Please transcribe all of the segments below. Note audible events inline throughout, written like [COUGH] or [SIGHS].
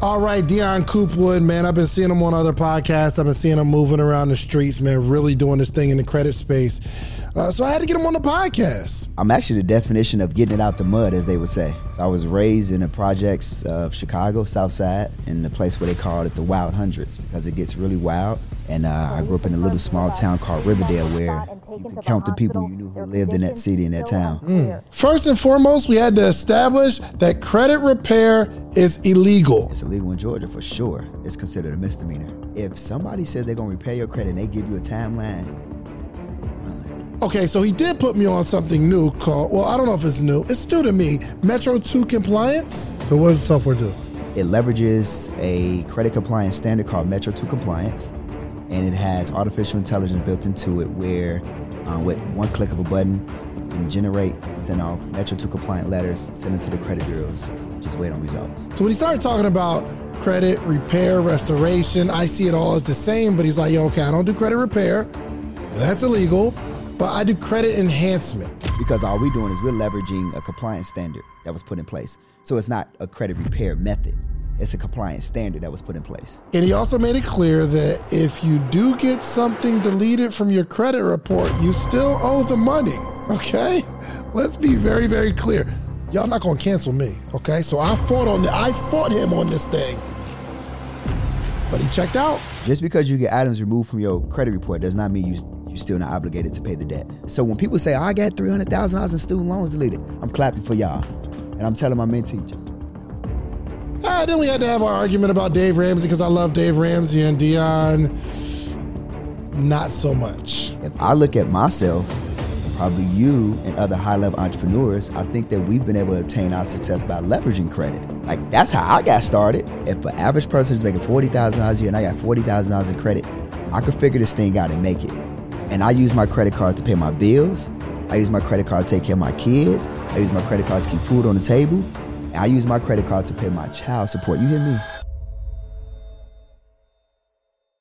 All right, Dion Coopwood, man. I've been seeing him on other podcasts. I've been seeing him moving around the streets, man, really doing this thing in the credit space. Uh, so I had to get him on the podcast. I'm actually the definition of getting it out the mud, as they would say. I was raised in the projects of Chicago, South Side, in the place where they called it the Wild Hundreds because it gets really wild. And uh, I grew up in a little small town called Riverdale where you can count the people you knew who lived in that city and that town. Hmm. First and foremost, we had to establish that credit repair is illegal. It's illegal in Georgia for sure. It's considered a misdemeanor. If somebody says they're gonna repair your credit and they give you a timeline, Okay, so he did put me on something new called, well, I don't know if it's new. It's new to me. Metro 2 compliance. So what does the software do? it leverages a credit compliance standard called Metro 2 Compliance, and it has artificial intelligence built into it where, uh, with one click of a button, you can generate send off Metro 2 compliant letters, send them to the credit bureaus, just wait on results. So when he started talking about credit repair, restoration, I see it all as the same, but he's like, yo, okay, I don't do credit repair. That's illegal. But I do credit enhancement. Because all we're doing is we're leveraging a compliance standard that was put in place. So it's not a credit repair method, it's a compliance standard that was put in place. And he also made it clear that if you do get something deleted from your credit report, you still owe the money. [LAUGHS] Okay? Let's be very, very clear. Y'all not gonna cancel me, okay? So I fought on the, I fought him on this thing. But he checked out. Just because you get items removed from your credit report does not mean you you're still not obligated to pay the debt. So when people say, oh, I got three hundred thousand dollars in student loans deleted, I'm clapping for y'all, and I'm telling my men teachers. Ah, then we had to have our argument about Dave Ramsey because I love Dave Ramsey and Dion. Not so much. If I look at myself, probably you and other high level entrepreneurs, I think that we've been able to obtain our success by leveraging credit. Like that's how I got started. If an average person is making forty thousand dollars a year and I got forty thousand dollars in credit, I could figure this thing out and make it. And I use my credit card to pay my bills. I use my credit card to take care of my kids. I use my credit card to keep food on the table. I use my credit card to pay my child support. You hear me?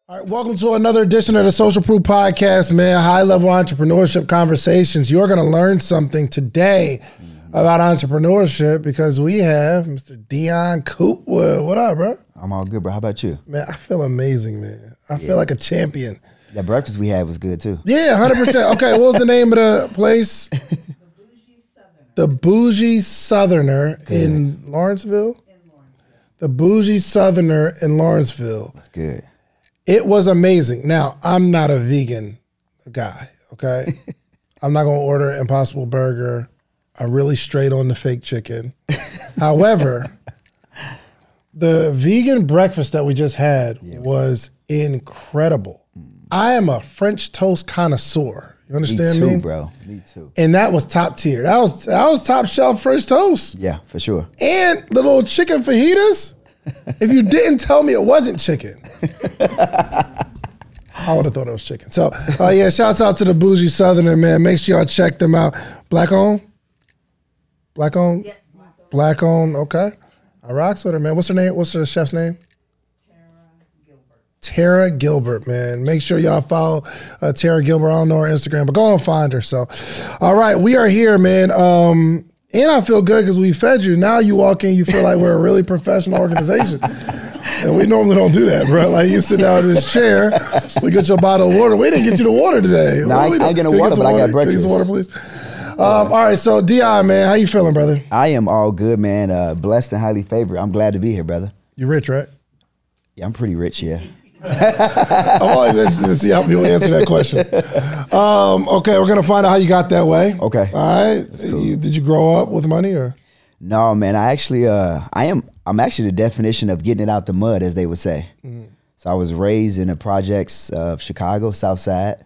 All right, welcome to another edition of the Social Proof Podcast, man. High level entrepreneurship conversations. You're going to learn something today mm-hmm. about entrepreneurship because we have Mr. Dion Coopwood. What up, bro? I'm all good, bro. How about you? Man, I feel amazing, man. I feel like a champion. That breakfast we had was good too. Yeah, 100%. Okay, what was the name of the place? [LAUGHS] The Bougie Southerner in Lawrenceville? The Bougie Southerner in Lawrenceville. It's good. It was amazing. Now, I'm not a vegan guy, okay? [LAUGHS] I'm not going to order an Impossible Burger. I'm really straight on the fake chicken. However, [LAUGHS] the vegan breakfast that we just had was incredible. I am a French toast connoisseur. You Me understand too, me? bro. Me too. And that was top tier. That was that was top shelf French toast. Yeah, for sure. And the little chicken fajitas. [LAUGHS] if you didn't tell me it wasn't chicken, I would have thought it was chicken. So, uh, yeah, shouts out to the Bougie Southerner, man. Make sure y'all check them out. Black on? Black on? Black on, okay. I rocks with her, man. What's her name? What's the chef's name? Tara Gilbert, man. Make sure y'all follow uh, Tara Gilbert. I don't know her Instagram, but go and find her. So, all right, we are here, man. Um, and I feel good because we fed you. Now you walk in, you feel like we're a really professional organization. And we normally don't do that, bro. Like you sit down in this chair, we get you a bottle of water. We didn't get you the water today. No, I- I get no water, some but I got we get some breakfast. water, please. Um, all right, so Di, man, how you feeling, brother? I am all good, man. Uh, blessed and highly favored. I'm glad to be here, brother. You rich, right? Yeah, I'm pretty rich, yeah. Interested to see how people answer that question. Um, okay, we're gonna find out how you got that way. Okay. All right. You, did you grow up with money or? No, man. I actually, uh, I am. I'm actually the definition of getting it out the mud, as they would say. So I was raised in the projects of Chicago, South Side,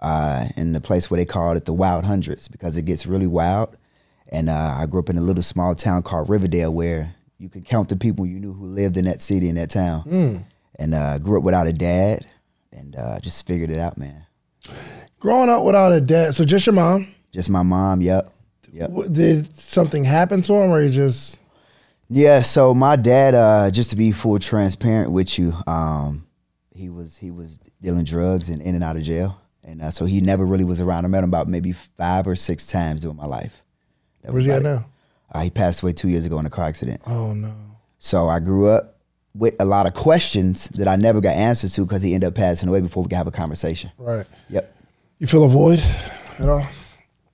uh, in the place where they called it the Wild Hundreds because it gets really wild. And uh, I grew up in a little small town called Riverdale, where you could count the people you knew who lived in that city in that town. And uh, grew up without a dad, and uh, just figured it out, man. Growing up without a dad, so just your mom. Just my mom. Yep. Yep. Did something happen to him, or you just? Yeah, so my dad, uh, just to be full transparent with you, um, he was he was dealing drugs and in and out of jail, and uh, so he never really was around. I met him about maybe five or six times during my life. That Where's was he at it. now? Uh, he passed away two years ago in a car accident. Oh no. So I grew up with a lot of questions that I never got answers to because he ended up passing away before we could have a conversation. Right. Yep. You feel a void at all?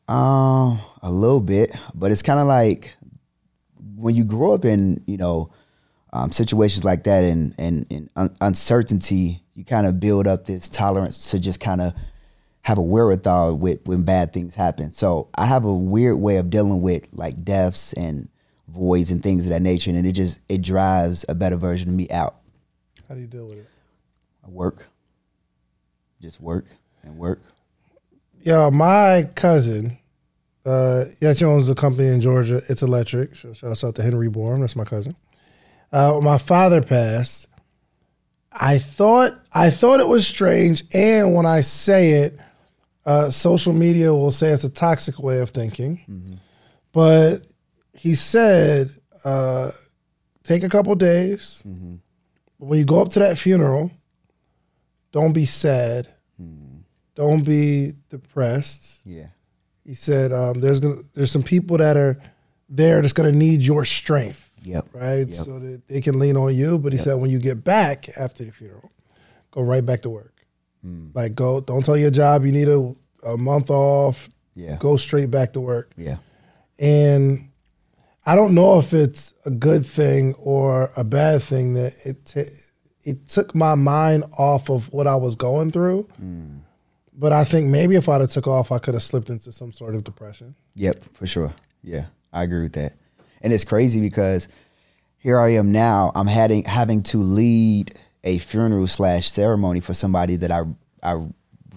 Um, a little bit, but it's kind of like when you grow up in you know um, situations like that and and, and un- uncertainty, you kind of build up this tolerance to just kind of have a wherewithal with when bad things happen. So I have a weird way of dealing with like deaths and voids and things of that nature, and it just it drives a better version of me out. How do you deal with it? I work, just work and work. Yeah, my cousin, uh, yeah, she owns a company in Georgia. It's electric. So shout out to Henry Bourne. That's my cousin. Uh, my father passed. I thought I thought it was strange, and when I say it, uh, social media will say it's a toxic way of thinking. But he said, uh, take a couple days. But when you go up to that funeral, don't be sad. Don't be depressed. Yeah, He said, um, "There's gonna, there's some people that are there that's gonna need your strength, yep, right? Yep. So that they can lean on you." But he said, when you get back after the funeral, go right back to work. Mm. Like, go. Don't tell your job you need a, a month off. yeah, Go straight back to work. yeah, And I don't know if it's a good thing or a bad thing that it t- it took my mind off of what I was going through. Hmm. But I think maybe if I'd have took off, I could have slipped into some sort of depression. Yep, for sure. Yeah, I agree with that. And it's crazy because here I am now. I'm having having to lead a funeral slash ceremony for somebody that I I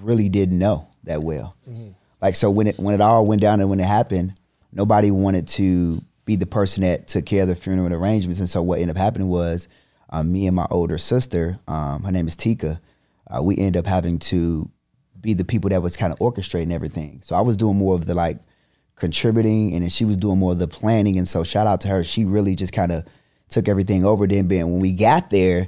really didn't know that well. Mm-hmm. Like so when it when it all went down and when it happened, nobody wanted to be the person that took care of the funeral arrangements. And so what ended up happening was um, me and my older sister, um, her name is Tika, uh, we ended up having to be the people that was kind of orchestrating everything. So I was doing more of the like contributing, and then she was doing more of the planning. And so shout out to her. She really just kind of took everything over. Then, when we got there,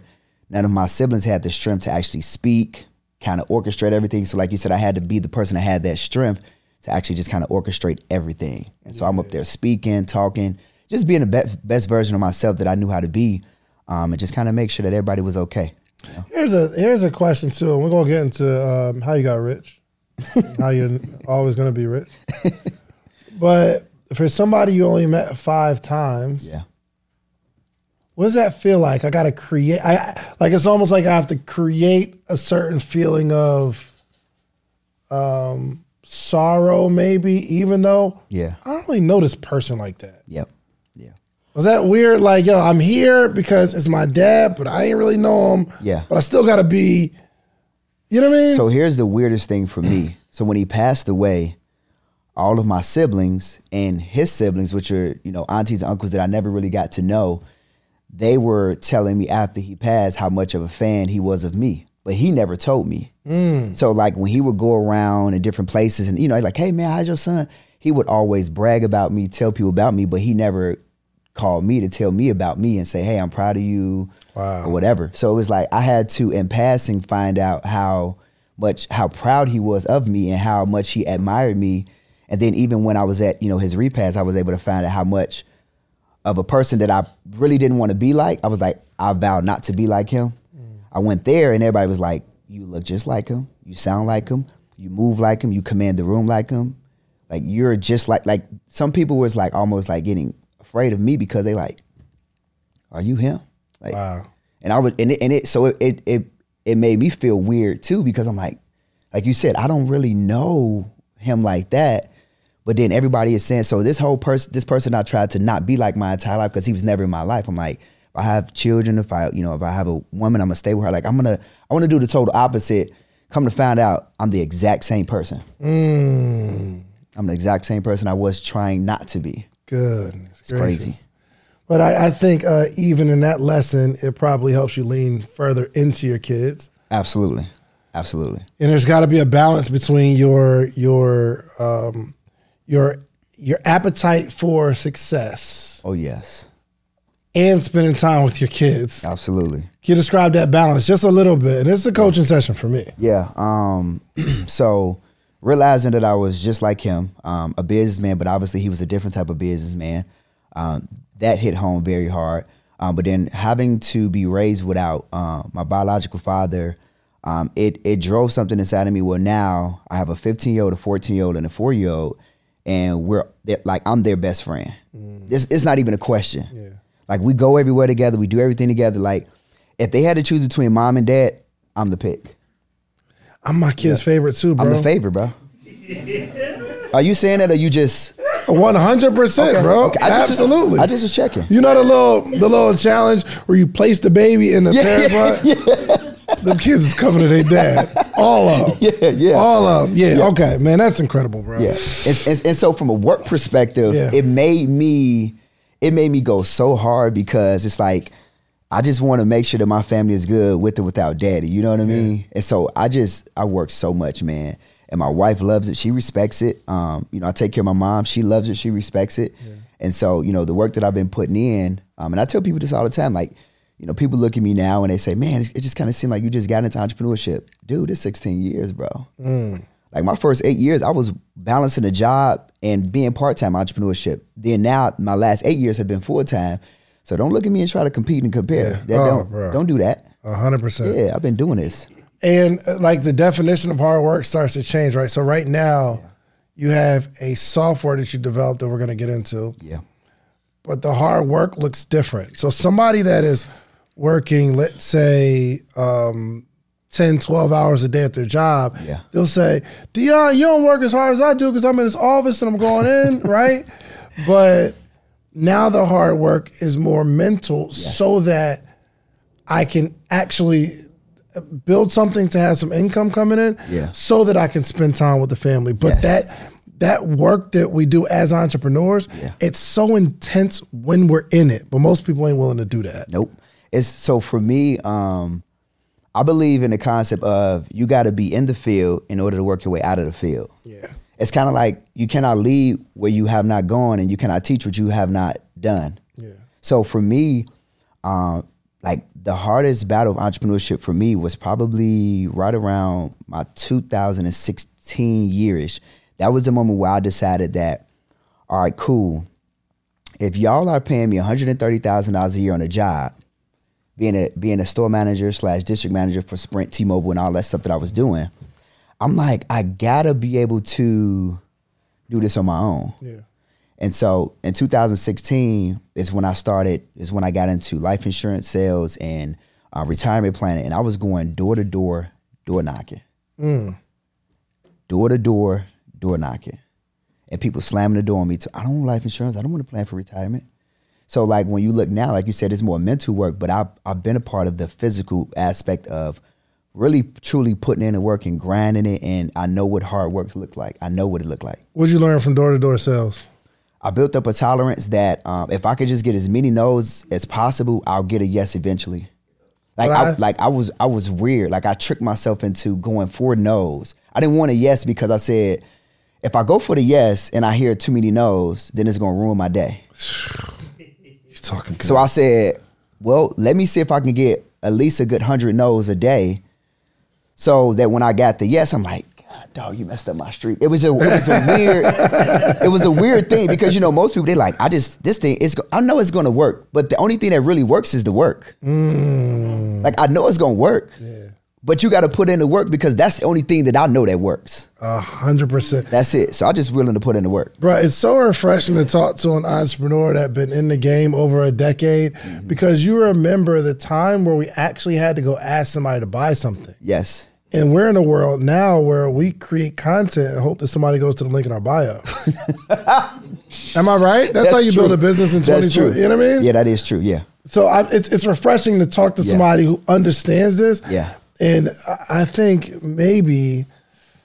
none of my siblings had the strength to actually speak, kind of orchestrate everything. So like you said, I had to be the person that had that strength to actually just kind of orchestrate everything. And so I'm up there speaking, talking, just being the be- best version of myself that I knew how to be, um, and just kind of make sure that everybody was okay. Here's a here's a question too. We're gonna get into um, how you got rich, how you're [LAUGHS] always gonna be rich. But for somebody you only met five times, Yeah. What does that feel like? I got to create. I- like it's almost like I have to create a certain feeling of um, sorrow, maybe, even though Yeah. I don't really know this person like that. Yep. Yeah. Was that weird? Like, yo, I'm here because it's my dad, but I ain't really know him. Yeah. But I still got to be. You know what I mean? So here's the weirdest thing for me. So when he passed away, all of my siblings and his siblings, which are, you know, aunties and uncles that I never really got to know, they were telling me after he passed how much of a fan he was of me. But he never told me. Mm. So like when he would go around in different places and you know, he's like, hey man, how's your son? He would always brag about me, tell people about me, but he never called me to tell me about me and say, hey, I'm proud of you Wow. or whatever. So it was like I had to, in passing, find out how much how proud he was of me and how much he admired me. And then even when I was at you know his repast, I was able to find out how much of a person that I really didn't want to be like. I was like, I vow not to be like him. I went there and everybody was like, you look just like him, you sound like him, you move like him, you command the room like him. Like you're just like like some people was like almost like getting afraid of me because they like, are you him? Like Wow. and I was and it, and it so it, it it it made me feel weird too because I'm like, like you said, I don't really know him like that. But then everybody is saying so. This whole person, this person, I tried to not be like my entire life because he was never in my life. I'm like, if I have children, if I you know if I have a woman, I'm gonna stay with her. Like I'm gonna I want to do the total opposite. Come to find out, I'm the exact same person. I'm the exact same person I was trying not to be. Goodness It's crazy. But I, I think uh, even in that lesson, it probably helps you lean further into your kids. Absolutely, absolutely. and there's got to be a balance between your your um, your your appetite for success Oh yes, and spending time with your kids. absolutely. Can you describe that balance just a little bit? And it's a coaching session for me. Yeah. Um, [CLEARS THROAT] so realizing that I was just like him, um, a businessman, but obviously he was a different type of businessman. Um, that hit home very hard. Um, but then having to be raised without uh, my biological father, um, it it drove something inside of me. Well, now I have a 15 year old, a 14 year old, and a four year old, and we're like I'm their best friend. It's, it's not even a question. Yeah. Like we go everywhere together, we do everything together. Like if they had to choose between mom and dad, I'm the pick. I'm my kid's favorite too, bro. I'm the favorite, bro. Are you saying that, or you just One hundred percent, bro. Okay, I Absolutely. I just was checking. you know the little the little challenge where you place the baby in the parent butt. The kids is coming to their dad. All of them. Yeah, yeah. All of them. Yeah. Okay, man. That's incredible, bro. Yeah, and, and, and so from a work perspective, Yeah. it made me it made me go so hard because it's like I just want to make sure that my family is good with or without daddy. You know what I mean? And so I just I work so much, man. And my wife loves it. She respects it. Um, you know, I take care of my mom. She loves it. She respects it. And so, you know, the work that I've been putting in, um, and I tell people this all the time, like, you know, people look at me now and they say, "Man, it just kind of seemed like you just got into entrepreneurship." Dude, it's 16 years, bro. Like my first eight years, I was balancing a job and being part time entrepreneurship. Then now my last eight years have been full time. So don't look at me and try to compete and compare. Yeah. That Oh, don't bro. don't do that. A hundred percent. Yeah, I've been doing this. And uh, like the definition of hard work starts to change, right? So right now, you have a software that you developed that we're going to get into, Yeah. but the hard work looks different. So somebody that is working, let's say, um, 10, 12 hours a day at their job, Yeah. they'll say, Dion, you don't work as hard as I do because I'm in this office and I'm going in, [LAUGHS] right? But now the hard work is more mental so that I can actually build something to have some income coming in Yeah. so that I can spend time with the family. But Yes. that that work that we do as entrepreneurs, Yeah. it's so intense when we're in it. But most people ain't willing to do that. Nope. It's so for me, um, I believe in the concept of you got to be in the field in order to work your way out of the field. Yeah. It's kind of like you cannot lead where you have not gone, and you cannot teach what you have not done. Yeah. So for me, um, like the hardest battle of entrepreneurship for me was probably right around my 2016 yearish. That was the moment where I decided that, all right, cool. If y'all are paying me $130,000 a year on a job, being a being a store manager slash district manager for Sprint, T-Mobile, and all that stuff that I was doing, I'm like, I gotta be able to do this on my own. Yeah. And so in 2016 is when I started, is when I got into life insurance sales and uh, retirement planning. And I was going door to door, door knocking. Door to door, door knocking. And people slamming the door on me. To, I don't want life insurance. I don't want to plan for retirement. So like when you look now, like you said, it's more mental work, but I've, I've been a part of the physical aspect of really truly putting in the work and grinding it. And I know what hard work looked like. I know what it looked like. What'd you learn from door to door sales? I built up a tolerance that um, if I could just get as many no's as possible, I'll get a yes eventually. Like I, I- like I was I was weird. Like I tricked myself into going for no's. I didn't want a yes because I said if I go for the yes and I hear too many no's, then it's gonna ruin my day. [SIGHS] [SIGHS] [SIGHS] Talking good. So I said, well, let me see if I can get at least a good hundred no's a day, so that when I got the yes, I'm like, God, dog, you messed up my streak. It was a, it was a [LAUGHS] weird, it was a weird thing because you know most people they like, I just this thing is, I know it's gonna work, but the only thing that really works is the work. Mm. Like I know it's gonna work, but you got to put in the work because that's the only thing that I know that works. A hundred percent. That's it. So I'm just willing to put in the work. Bro, it's so refreshing to talk to an entrepreneur that been in the game over a decade Mm-hmm. because you remember the time where we actually had to go ask somebody to buy something. Yes. And we're in a world now where we create content and hope that somebody goes to the link in our bio. [LAUGHS] Am I right? That's, how you build a business in That's 2020. You know what I mean? Yeah, that is true. Yeah. So I, it's it's refreshing to talk to Yeah. somebody who understands this. Yeah. And I- think maybe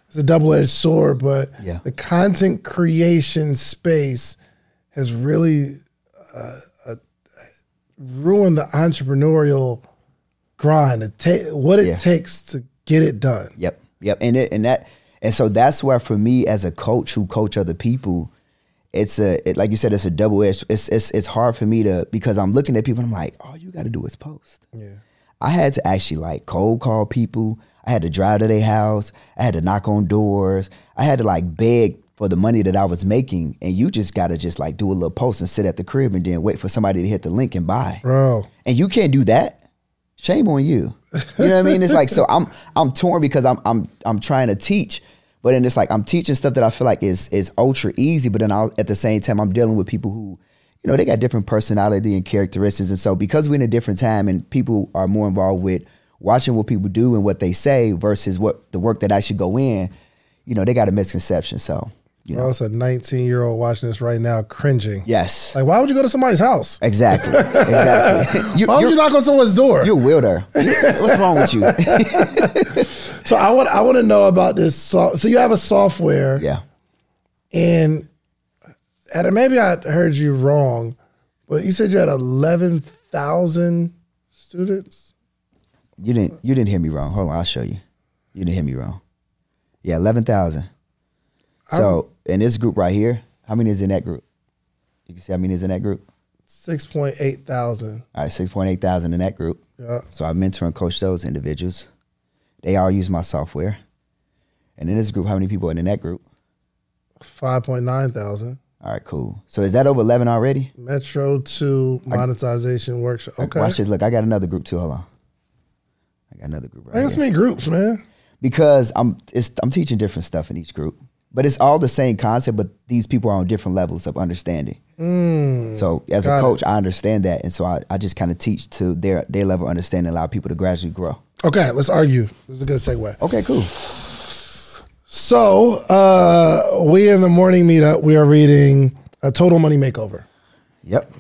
it's a double edged sword, but Yeah. the content creation space has really uh, uh, ruined the entrepreneurial grind. It ta- what it Yeah. takes to get it done. Yep. Yep. And it, and that and so that's where for me as a coach who coach other people, it's a it, like you said, it's a double edged. It's it's it's hard for me to because I'm looking at people and I'm like, all you got to do is post. Yeah. I had to actually like cold call people. I had to drive to their house. I had to knock on doors. I had to like beg for the money that I was making, and you just gotta just like do a little post and sit at the crib and then wait for somebody to hit the link and buy. bro. And you can't do that. Shame on you. You know what I mean? It's like so I'm I'm torn because I'm I'm I'm trying to teach, but then it's like I'm teaching stuff that I feel like is is ultra easy, but then I'll, at the same time I'm dealing with people who you know they got different personality and characteristics, and so because we're in a different time and people are more involved with watching what people do and what they say versus what the work that actually go in, you know they got a misconception. So you know, Bro, it's a 19 year old watching this right now, cringing. yes, Like, why would you go to somebody's house? exactly, [LAUGHS] exactly. you, Why would you knock on someone's door? you're a weirdo. [LAUGHS] What's wrong with you? So I want I want to know about this. So, so you have a software, yeah. and and maybe I heard you wrong, but you said you had 11,000 students. You didn't you didn't hear me wrong. Hold on, I'll show you. You didn't hear me wrong. Yeah, eleven thousand. So in this group right here, how many is in that group? You can see how many is in that group? 6.8 thousand. All right, six point eight thousand in that group. Yeah. So I mentor and coach those individuals. They all use my software. And in this group, how many people are in that group? 5.9 thousand. All right, cool. So is that over eleven already? Metro 2 monetization workshop. Okay. Watch this. Look, I got another group too. Hold on. I got another group right I got so many groups, man. because I'm it's I'm teaching different stuff in each group, but it's all the same concept. But these people are on different levels of understanding. Mm. so as a coach, I understand that, and so I, I just kind of teach to their their level of understanding, allow people to gradually grow. Okay, let's argue. This is a good segue. Okay, cool. So, uh, we in the morning meetup, we are reading a Total Money Makeover. Yep.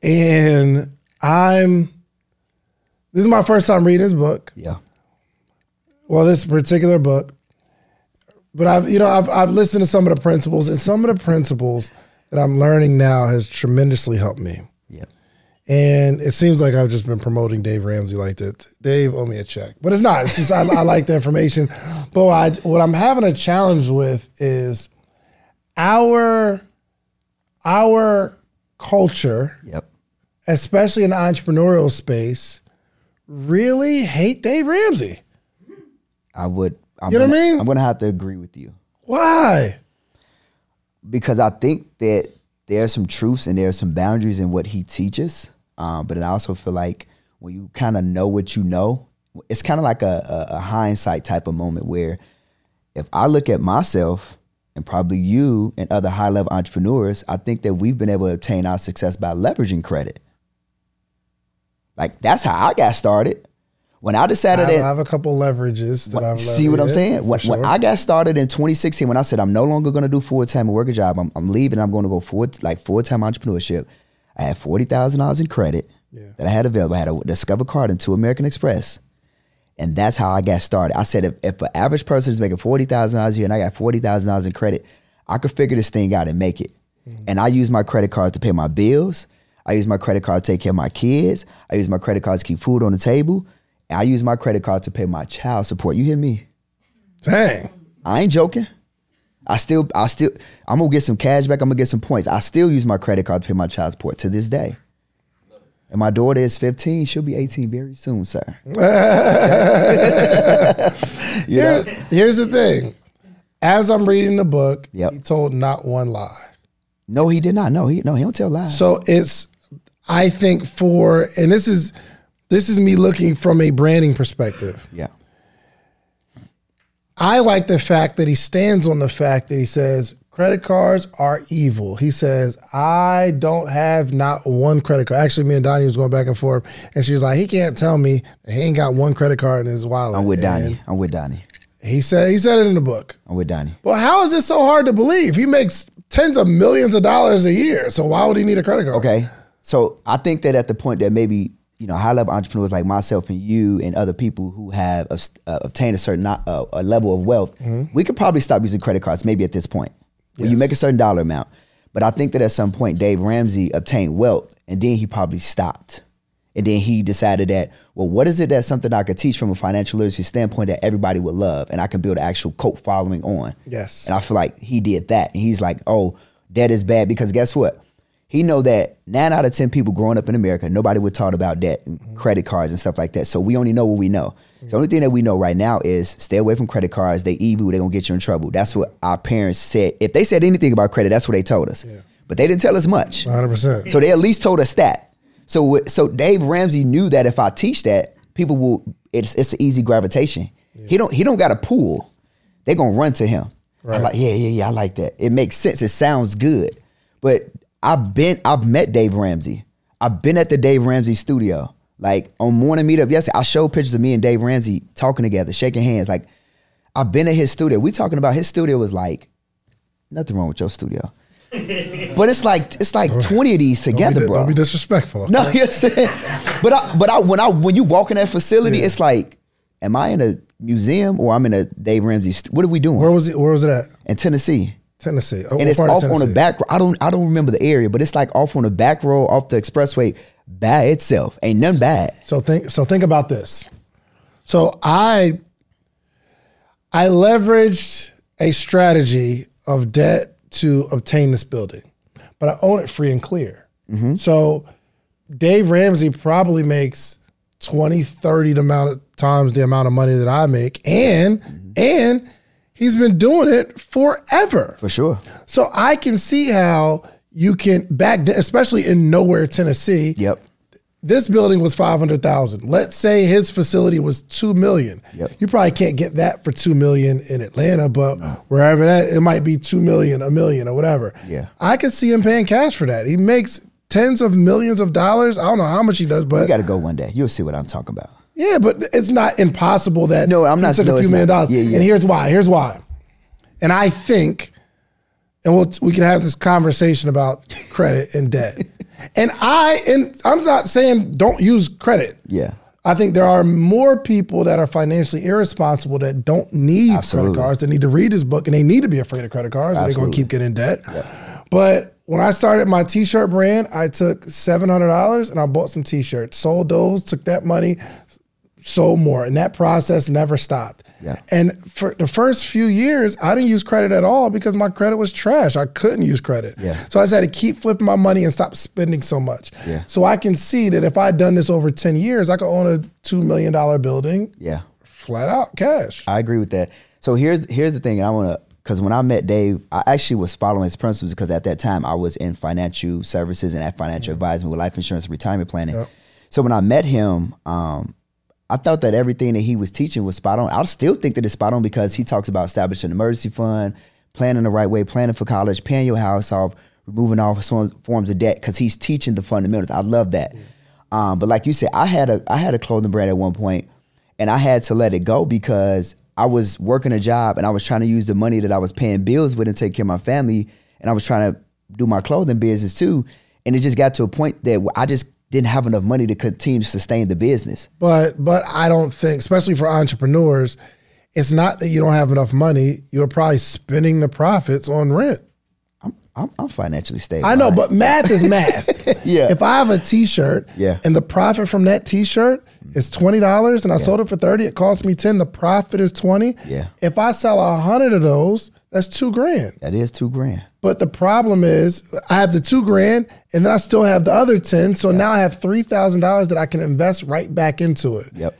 And I'm, this is my first time reading this book. Yeah. Well, this particular book. But I've, you know, I've, I've listened to some of the principles, and some of the principles that I'm learning now has tremendously helped me. And it seems like I've just been promoting Dave Ramsey like that. Dave, owe me a check. But it's not. It's just I, I like the information. But I, what I'm having a challenge with is our our culture, Yep. especially in the entrepreneurial space, really hate Dave Ramsey. I would. I'm You know what gonna, I mean? I'm gonna have to agree with you Why? because I think that there are some truths and there are some boundaries in what he teaches. Um, but then I also feel like when you kind of know what you know, it's kind of like a, a, a hindsight type of moment where if I look at myself and probably you and other high level entrepreneurs, I think that we've been able to obtain our success by leveraging credit. Like that's how I got started. When I I decided have, that I have a couple leverages that I've See what I'm saying? When, for when. I got started in 2016, when I said I'm no longer going to do full time work a job, I'm, I'm leaving. I'm going to go full like full time entrepreneurship. I had forty thousand dollars in credit Yeah. that I had available. I had a Discover card and two American Express, and that's how I got started. I said if, if an average person is making forty thousand dollars a year and I got forty thousand dollars in credit, I could figure this thing out and make it. Mm-hmm. And I use my credit cards to pay my bills. I use my credit card to take care of my kids. I use my credit cards to keep food on the table. I use my credit card to pay my child support. You hear me? Dang. I ain't joking. I still, I still, I'm gonna get some cash back. I'm gonna get some points. I still use my credit card to pay my child support to this day. And my daughter is 15. She'll be 18 very soon, sir. [LAUGHS] [LAUGHS] you know? Here- here's the thing. As I'm reading the book, Yep. he told not one lie. No, he did not. No, he no, he don't tell lies. So it's I think for and this is this is me looking from a branding perspective. yeah, I like the fact that he stands on the fact that he says credit cards are evil. He says, I don't have not one credit card. Actually, me and Donnie was going back and forth, and she was like, he can't tell me that he ain't got one credit card in his wallet. I'm with Donnie. And I'm with Donnie. He said he said it in the book. I'm with Donnie. Well, how is this so hard to believe? He makes tens of millions of dollars a year. So why would he need a credit card? Okay. So I think that at the point that maybe, you know, high level entrepreneurs like myself and you and other people who have uh, obtained a certain uh, a level of wealth, we could probably stop using credit cards maybe at this point. When you make a certain dollar amount. But I think that at some point Dave Ramsey obtained wealth and then he probably stopped. And then he decided that, well, what is it that's something I could teach from a financial literacy standpoint that everybody would love and I can build an actual cult following on? Yes. And I feel like he did that. And he's like, oh, debt is bad because guess what? He know that nine out of ten people growing up in America, nobody would talk about debt, and credit cards, and stuff like that. So we only know what we know. So the only thing that we know right now is stay away from credit cards. They evil. They gonna get you in trouble. That's what our parents said. If they said anything about credit, that's what they told us. But they didn't tell us much. 100%. So they at least told us that. So so Dave Ramsey knew that if I teach that, people will. It's it's an easy gravitation. He don't he don't got a pool. They gonna run to him. Right. like yeah yeah yeah. I like that. It makes sense. It sounds good. But I've been I've met Dave Ramsey. I've been at the Dave Ramsey studio. Like on morning meetup yesterday, I showed pictures of me and Dave Ramsey talking together, shaking hands. Like I've been at his studio. We talking about his studio was like nothing wrong with your studio. [LAUGHS] But it's like it's like twenty of these Don't be, together, di- bro. don't be disrespectful. No, [LAUGHS] you know what I'm saying? But I, but I, when I when you walk in that facility, it's like, am I in a museum or I'm in a Dave Ramsey? St- what are we doing Where was it? Where was it at? in Tennessee? Tennessee. Oh, And it's off on the back. I don't I don't remember the area, but it's like off on the back road, off the expressway, by itself. Ain't nothing bad. So think so think about this. So I I leveraged a strategy of debt to obtain this building, but I own it free and clear. Mm-hmm. So Dave Ramsey probably makes 20, 30 the amount of times the amount of money that I make. And mm-hmm. and he's been doing it forever. For sure. So I can see how you can back then, especially in nowhere, Tennessee Yep. this building was 500,000. Let's say his facility was 2 million. Yep. You probably can't get that for 2 million in Atlanta, but wherever that it might be 2 million, a million or whatever. Yeah. I could see him paying cash for that. He makes tens of millions of dollars. I don't know how much he does, but got to go one day. You'll see what I'm talking about. Yeah, but it's not impossible that No, I'm not- took no, a few million not. dollars. Yeah, yeah. And here's why. Here's why. And I think, and we'll we can have this conversation about credit and debt. [LAUGHS] and I and I'm not saying don't use credit. Yeah. I think there are more people that are financially irresponsible that don't need Absolutely. credit cards. They need to read this book and they need to be afraid of credit cards. Or they're going to keep getting in debt. But when I started my t-shirt brand, I took seven hundred dollars and I bought some t-shirts, sold those, took that money, sold more, and that process never stopped. Yeah. And for the first few years, I didn't use credit at all because my credit was trash. I couldn't use credit. Yeah. So I just had to keep flipping my money and stop spending so much. Yeah. So I can see that if I'd done this over 10 years, I could own a $2 million building Yeah. flat out cash. I agree with that. So here's here's the thing. I want to because when I met Dave, I actually was following his principles because at that time I was in financial services and at financial advisement with life insurance and retirement planning. Yep. So when I met him, um, I thought that everything that he was teaching was spot on. I still think that it's spot on because he talks about establishing an emergency fund, planning the right way, planning for college, paying your house off, removing all forms forms of debt because he's teaching the fundamentals. I love that. Um, but like you said, I had a I had a clothing brand at one point, and I had to let it go because I was working a job and I was trying to use the money that I was paying bills with and take care of my family, and I was trying to do my clothing business too. And it just got to a point that I just didn't have enough money to continue to sustain the business. But but I don't think, especially for entrepreneurs, it's not that you don't have enough money. You're probably spending the profits on rent. I'm, I'm financially stable. I know, right. but math is math. [LAUGHS] Yeah. If I have a T-shirt, Yeah. and the profit from that T-shirt is twenty dollars, and I sold it for thirty, it cost me ten. The profit is twenty. Yeah. If I sell a hundred of those, that's two grand. that is two grand. But the problem is, I have the two grand, and then I still have the other ten. So now I have three thousand dollars that I can invest right back into it. Yep.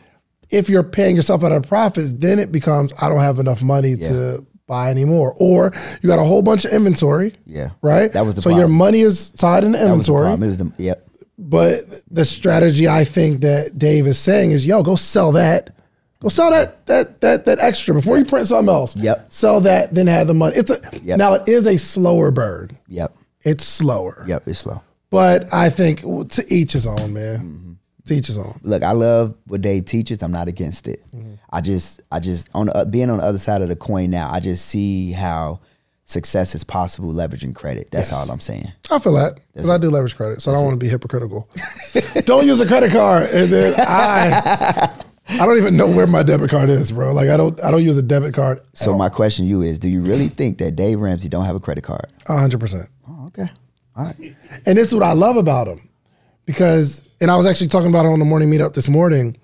If you're paying yourself out of profits, then it becomes I don't have enough money to buy anymore, or you got a whole bunch of inventory. Yeah. Right. That was the so your money is tied in the That was the inventory. problem. It was the yep. But the strategy I think that Dave is saying is, yo, go sell that. Go sell that that that that extra before you print something else. Yep. Sell that, then have the money. It's a Yep. now it is a slower bird. Yep. It's slower. Yep. It's slow. But I think to each his own, man. Mm-hmm. To each his own. Look, I love what Dave teaches. I'm not against it. I just, I just on the, being on the other side of the coin now. I just see how success is possible leveraging credit. That's all I'm saying. I feel that because I do leverage credit, so I don't want to be hypocritical. [LAUGHS] don't use a credit card, and then I, [LAUGHS] I don't even know where my debit card is, bro. Like I don't, I don't use a debit card. So my question to you is: Do you really think that Dave Ramsey don't have a credit card? hundred percent. Oh, okay. All right. And this is what I love about him. Because, and I was actually talking about it on the morning meetup this morning.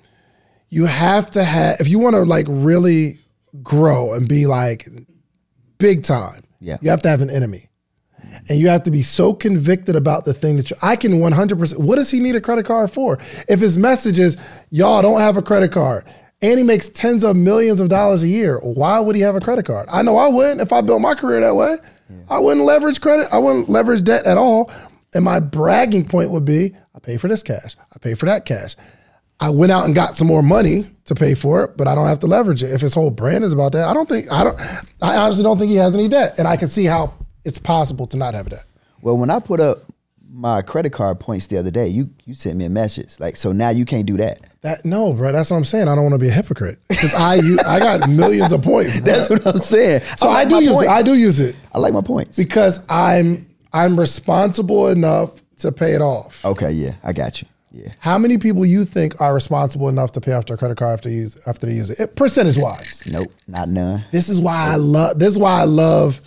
You have to have, if you want to like really grow and be like big time, Yeah. you have to have an enemy. And you have to be so convicted about the thing that you, I can 100%. What does he need a credit card for? If his message is, y'all don't have a credit card, and he makes tens of millions of dollars a year, why would he have a credit card? I know I wouldn't if I built my career that way. I wouldn't leverage credit, I wouldn't leverage debt at all. And my bragging point would be I pay for this cash, I pay for that cash. I went out and got some more money to pay for it, but I don't have to leverage it. If his whole brand is about that, I don't think I don't I honestly don't think he has any debt. And I can see how it's possible to not have debt. Well, when I put up my credit card points the other day, you you sent me a message like, so now you can't do that. That no, bro. That's what I'm saying. I don't want to be a hypocrite because I you, I got [LAUGHS] millions of points. Bro. That's what I'm saying. so I, like do use points. it. I do use it I like my points. because I'm I'm responsible enough to pay it off. Okay, yeah, I got you. Yeah. How many people you think are responsible enough to pay off their credit card after use after they use it, percentage wise? Nope, not none. This is why I love. This is why I love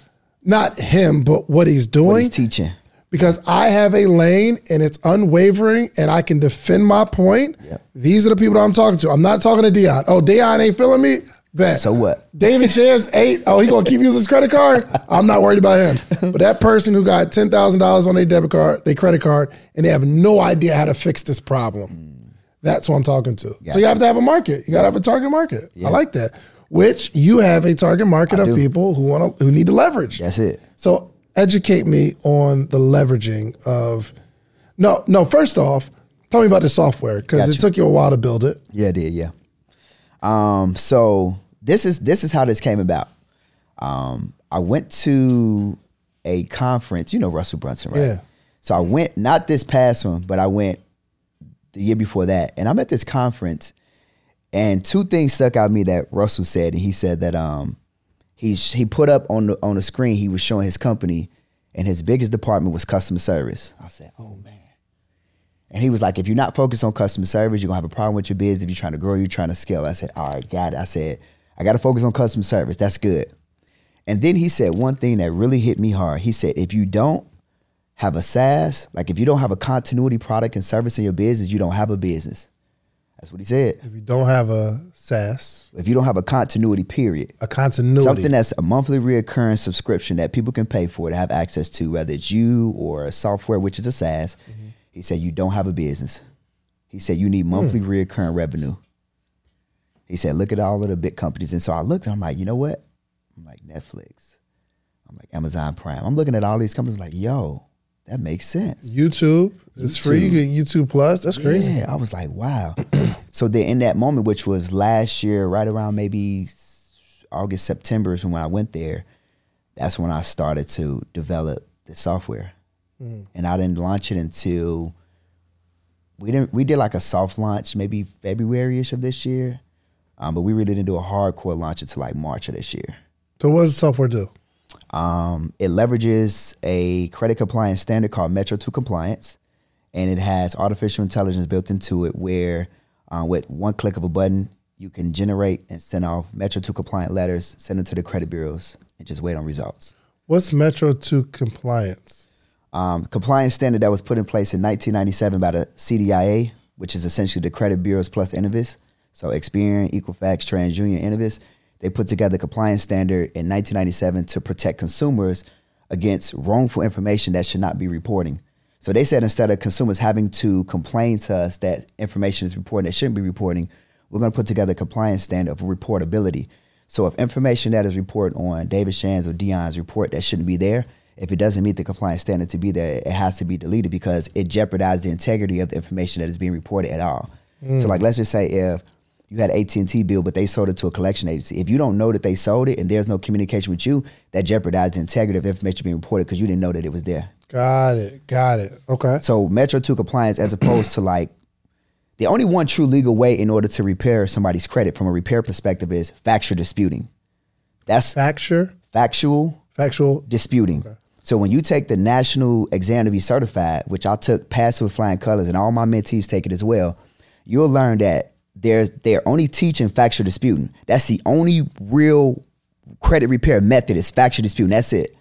not him, but what he's doing. What he's teaching. because I have a lane and it's unwavering and I can defend my point. These are the people that I'm talking to. I'm not talking to Dion. Oh, Dion ain't feeling me. Bet. So what? David Shands [LAUGHS] eight. Oh, he gonna keep using his credit card. I'm not worried about him. But that person who got ten thousand dollars on their debit card, their credit card, and they have no idea how to fix this problem. Mm. That's what I'm talking to. So you have to have a market. You gotta have a target market. I like that. Which you have a target market of do. people who want to who need to leverage. That's it. So educate me on the leveraging of. No, no. First off, tell me about the software because it took you a while to build it. Yeah, it did. Yeah. Um. So this is this is how this came about. Um. I went to a conference. You know Russell Brunson, right? Yeah. So I went not this past one, but I went the year before that, and I'm at this conference, and two things stuck out to me that Russell said, and he said that um he's he put up on the on the screen he was showing his company, and his biggest department was customer service. I said, oh man. And he was like, if you're not focused on customer service, you're gonna have a problem with your biz. If you're trying to grow, you're trying to scale. I said, all right, got it. I said, I gotta focus on customer service. That's good. And then he said one thing that really hit me hard. He said, if you don't have a SaaS, like if you don't have a continuity product and service in your business, you don't have a business. That's what he said. If you don't have a SaaS, If you don't have a continuity, period. a continuity, Something that's a monthly reoccurring subscription that people can pay for to have access to, whether it's you or a software, which is a SaaS. He said you don't have a business. He said you need monthly hmm. reoccurring revenue. He said, look at all of the big companies. And so I looked and I'm like, you know what? I'm like Netflix. I'm like Amazon Prime. I'm looking at all these companies like, yo, that makes sense. YouTube, it's free. You get YouTube Plus. That's crazy. Yeah, I was like, wow. [CLEARS THROAT] so then in that moment, which was last year, right around maybe August, September is when I went there, that's when I started to develop the software. And I didn't launch it until we didn't we did like a soft launch maybe February-ish of this year. Um, but we really didn't do a hardcore launch until like March of this year. So what does the software do? Um, it leverages a credit compliance standard called Metro 2 Compliance, and it has artificial intelligence built into it where, uh, with one click of a button, you can generate and send off Metro 2 compliant letters, send them to the credit bureaus, and just wait on results. What's Metro 2 compliance? Um, compliance standard that was put in place in 1997 by the CDIA, which is essentially the credit bureaus plus Innovis. So Experian, Equifax, TransUnion, Innovis, they put together a compliance standard in 1997 to protect consumers against wrongful information that should not be reporting. So they said instead of consumers having to complain to us that information is reported that shouldn't be reporting, we're going to put together a compliance standard of reportability. So if information that is reported on David Shands' or Dion's report that shouldn't be there, if it doesn't meet the compliance standard to be there, it has to be deleted because it jeopardizes the integrity of the information that is being reported at all. So mm. like let's just say if you had AT and T bill, but they sold it to a collection agency. If you don't know that they sold it and there's no communication with you, that jeopardizes the integrity of information being reported because you didn't know that it was there. Got it. Got it. Okay. So Metro 2 compliance as opposed to like the only one true legal way in order to repair somebody's credit from a repair perspective is factual disputing. That's Facture, factual factual. disputing. So when you take the national exam to be certified, which I took passed with flying colors and all my mentees take it as well, you'll learn that there's they're only teaching factual disputing. That's the only real credit repair method is factual disputing. That's it.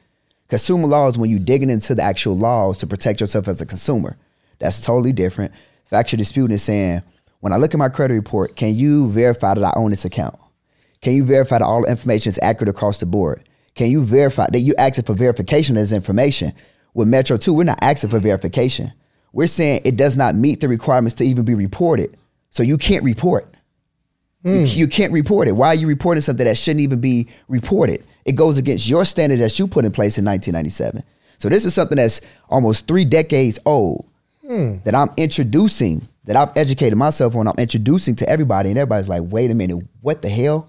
Consumer law is when you're digging into the actual laws to protect yourself as a consumer. That's totally different. Factual disputing is saying, when I look at my credit report, can you verify that I own this account? Can you verify that all the information is accurate across the board? Can you verify that you asking for verification of this information? With Metro 2, we're not asking for verification. We're saying it does not meet the requirements to even be reported. So you can't report. You, hmm. you can't report it. Why are you reporting something that shouldn't even be reported? It goes against your standard that you put in place in 1997. So this is something that's almost three decades old hmm. that I'm introducing, that I've educated myself on. I'm introducing to everybody, and everybody's like, "Wait a minute, what the hell?"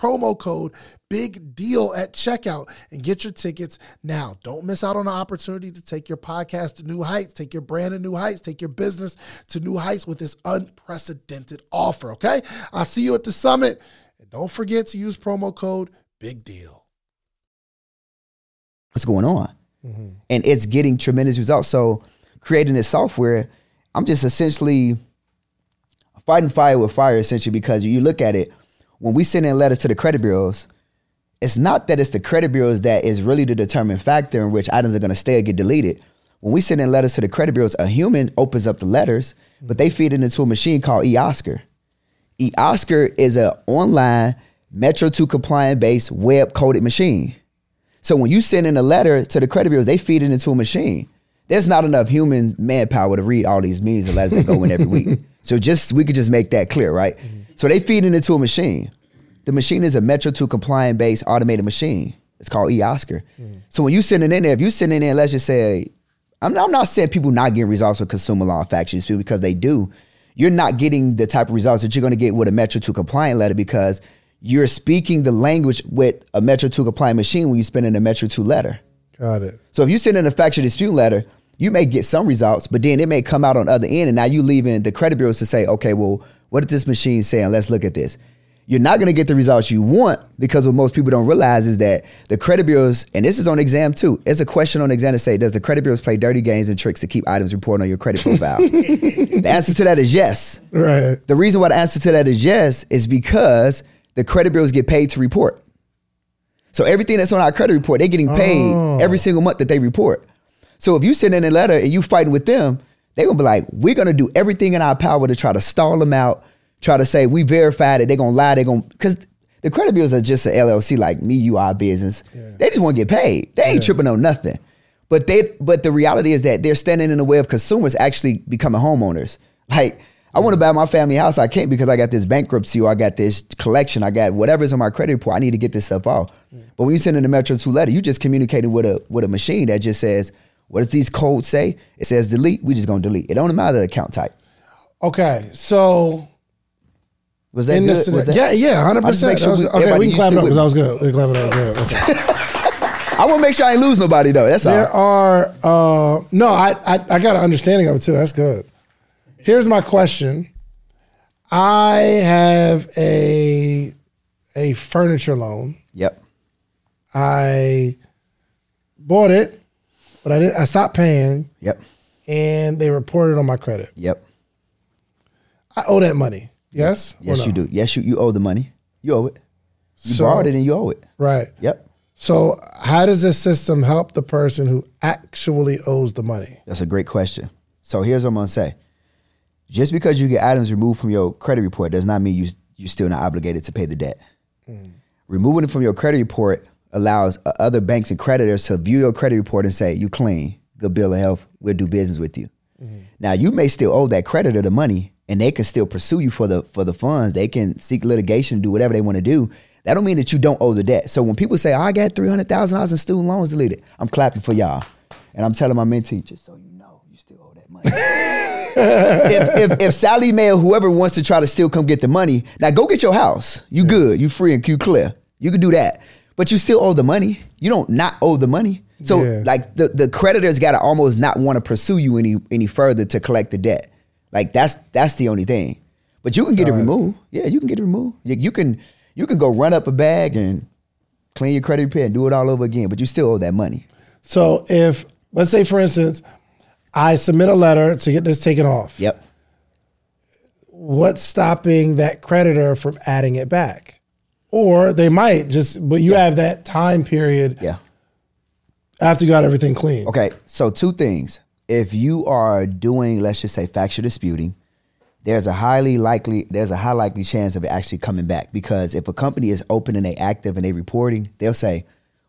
promo code big deal at checkout and get your tickets now. Don't miss out on the opportunity to take your podcast to new heights, take your brand to new heights, take your business to new heights with this unprecedented offer, okay? I'll see you at the summit. And don't forget to use promo code big deal. What's going on? Mm-hmm. And it's getting tremendous results. So creating this software, I'm just essentially fighting fire with fire, essentially, because you look at it, when we send in letters to the credit bureaus, it's not that it's the credit bureaus that is really the determining factor in which items are going to stay or get deleted. When we send in letters to the credit bureaus, a human opens up the letters, but they feed it into a machine called eOscar. eOscar is an online Metro 2 compliant based web coded machine. So when you send in a letter to the credit bureaus, they feed it into a machine. There's not enough human manpower to read all these millions of letters that go in every week. [LAUGHS] So just we could just make that clear, right? So they feed it into a machine. The machine is a Metro 2 compliant based automated machine. It's called eOscar. Mm. So when you send it in there, if you send it in there, let's just say, I'm not, I'm not saying people not getting results with consumer law factions too, because they do. You're not getting the type of results that you're going to get with a Metro 2 compliant letter because you're speaking the language with a Metro 2 compliant machine when you spend in a Metro 2 letter. Got it. So if you send in a factual dispute letter, you may get some results, but then it may come out on the other end, and now you leaving the credit bureaus to say, okay, well, what did this machine say? And let's look at this. You're not going to get the results you want because what most people don't realize is that the credit bureaus, and this is on exam too. It's a question on exam to say, does the credit bureaus play dirty games and tricks to keep items reported on your credit profile? [LAUGHS] the answer to that is yes. Right. The reason why the answer to that is yes is because the credit bureaus get paid to report. So everything that's on our credit report, they're getting paid oh. every single month that they report. So if you send in a letter and you fighting with them, they're gonna be like, we're gonna do everything in our power to try to stall them out, try to say we verified it. They're gonna lie. They're gonna because the credit bureaus are just an LLC like me, you, our business. They just want to get paid. They ain't tripping on nothing. But they but the reality is that they're standing in the way of consumers actually becoming homeowners. Like I want to buy my family house. I can't because I got this bankruptcy or I got this collection. I got whatever's on my credit report. I need to get this stuff off. But when you send in the Metro 2 letter, you just communicating with a with a machine that just says, what does these codes say? It says delete. We just gonna delete. It don't matter the account type. Okay. So Was that good? Was that- yeah, yeah, hundred I just make percent. sure Okay, we can clap it up because. I was good. We can clap it up. Good. Okay. [LAUGHS] I want to make sure I ain't lose nobody though. That's There all. There are uh, no, I, I I got an understanding of it too. That's good. Here's my question. I have a a furniture loan. Yep. I bought it, but I did I stopped paying Yep. and they reported on my credit. Yep. I owe that money. Yes? Yes, no? you do. Yes, you you owe the money. You owe it. You So- borrowed it and you owe it. Right. Yep. So how does this system help the person who actually owes the money? That's a great question. So here's what I'm gonna say. Just because you get items removed from your credit report does not mean you you're still not obligated to pay the debt. Mm. Removing it from your credit report allows uh, other banks and creditors to view your credit report and say you clean, good bill of health, we'll do business with you. Now you may still owe that creditor the money, and they can still pursue you for the for the funds. They can seek litigation, do whatever they want to do. That don't mean that you don't owe the debt. So when people say, "I got three hundred thousand dollars in student loans deleted," I'm clapping for y'all, and I'm telling my mentee, just so you know, you still owe that money. [LAUGHS] if, if if Sallie Mae or whoever wants to try to still come get the money, now go get your house. You good, you free and you clear. You can do that, but you still owe the money. You don't not owe the money. So Yeah. like the the creditors got to almost not want to pursue you any any further to collect the debt. Like that's that's the only thing. But you can get it removed. Yeah, you can get it removed. You, you can you can go run up a bag and clean your credit repair and do it all over again. But you still owe that money. So if let's say for instance, I submit a letter to get this taken off. Yep. What's stopping that creditor from adding it back? Or they might just but you have that time period Yeah. after you got everything clean. Okay, so two things. If you are doing, let's just say, factual disputing, there's a highly likely there's a high likely chance of it actually coming back because if a company is open and they active and they reporting, they'll say,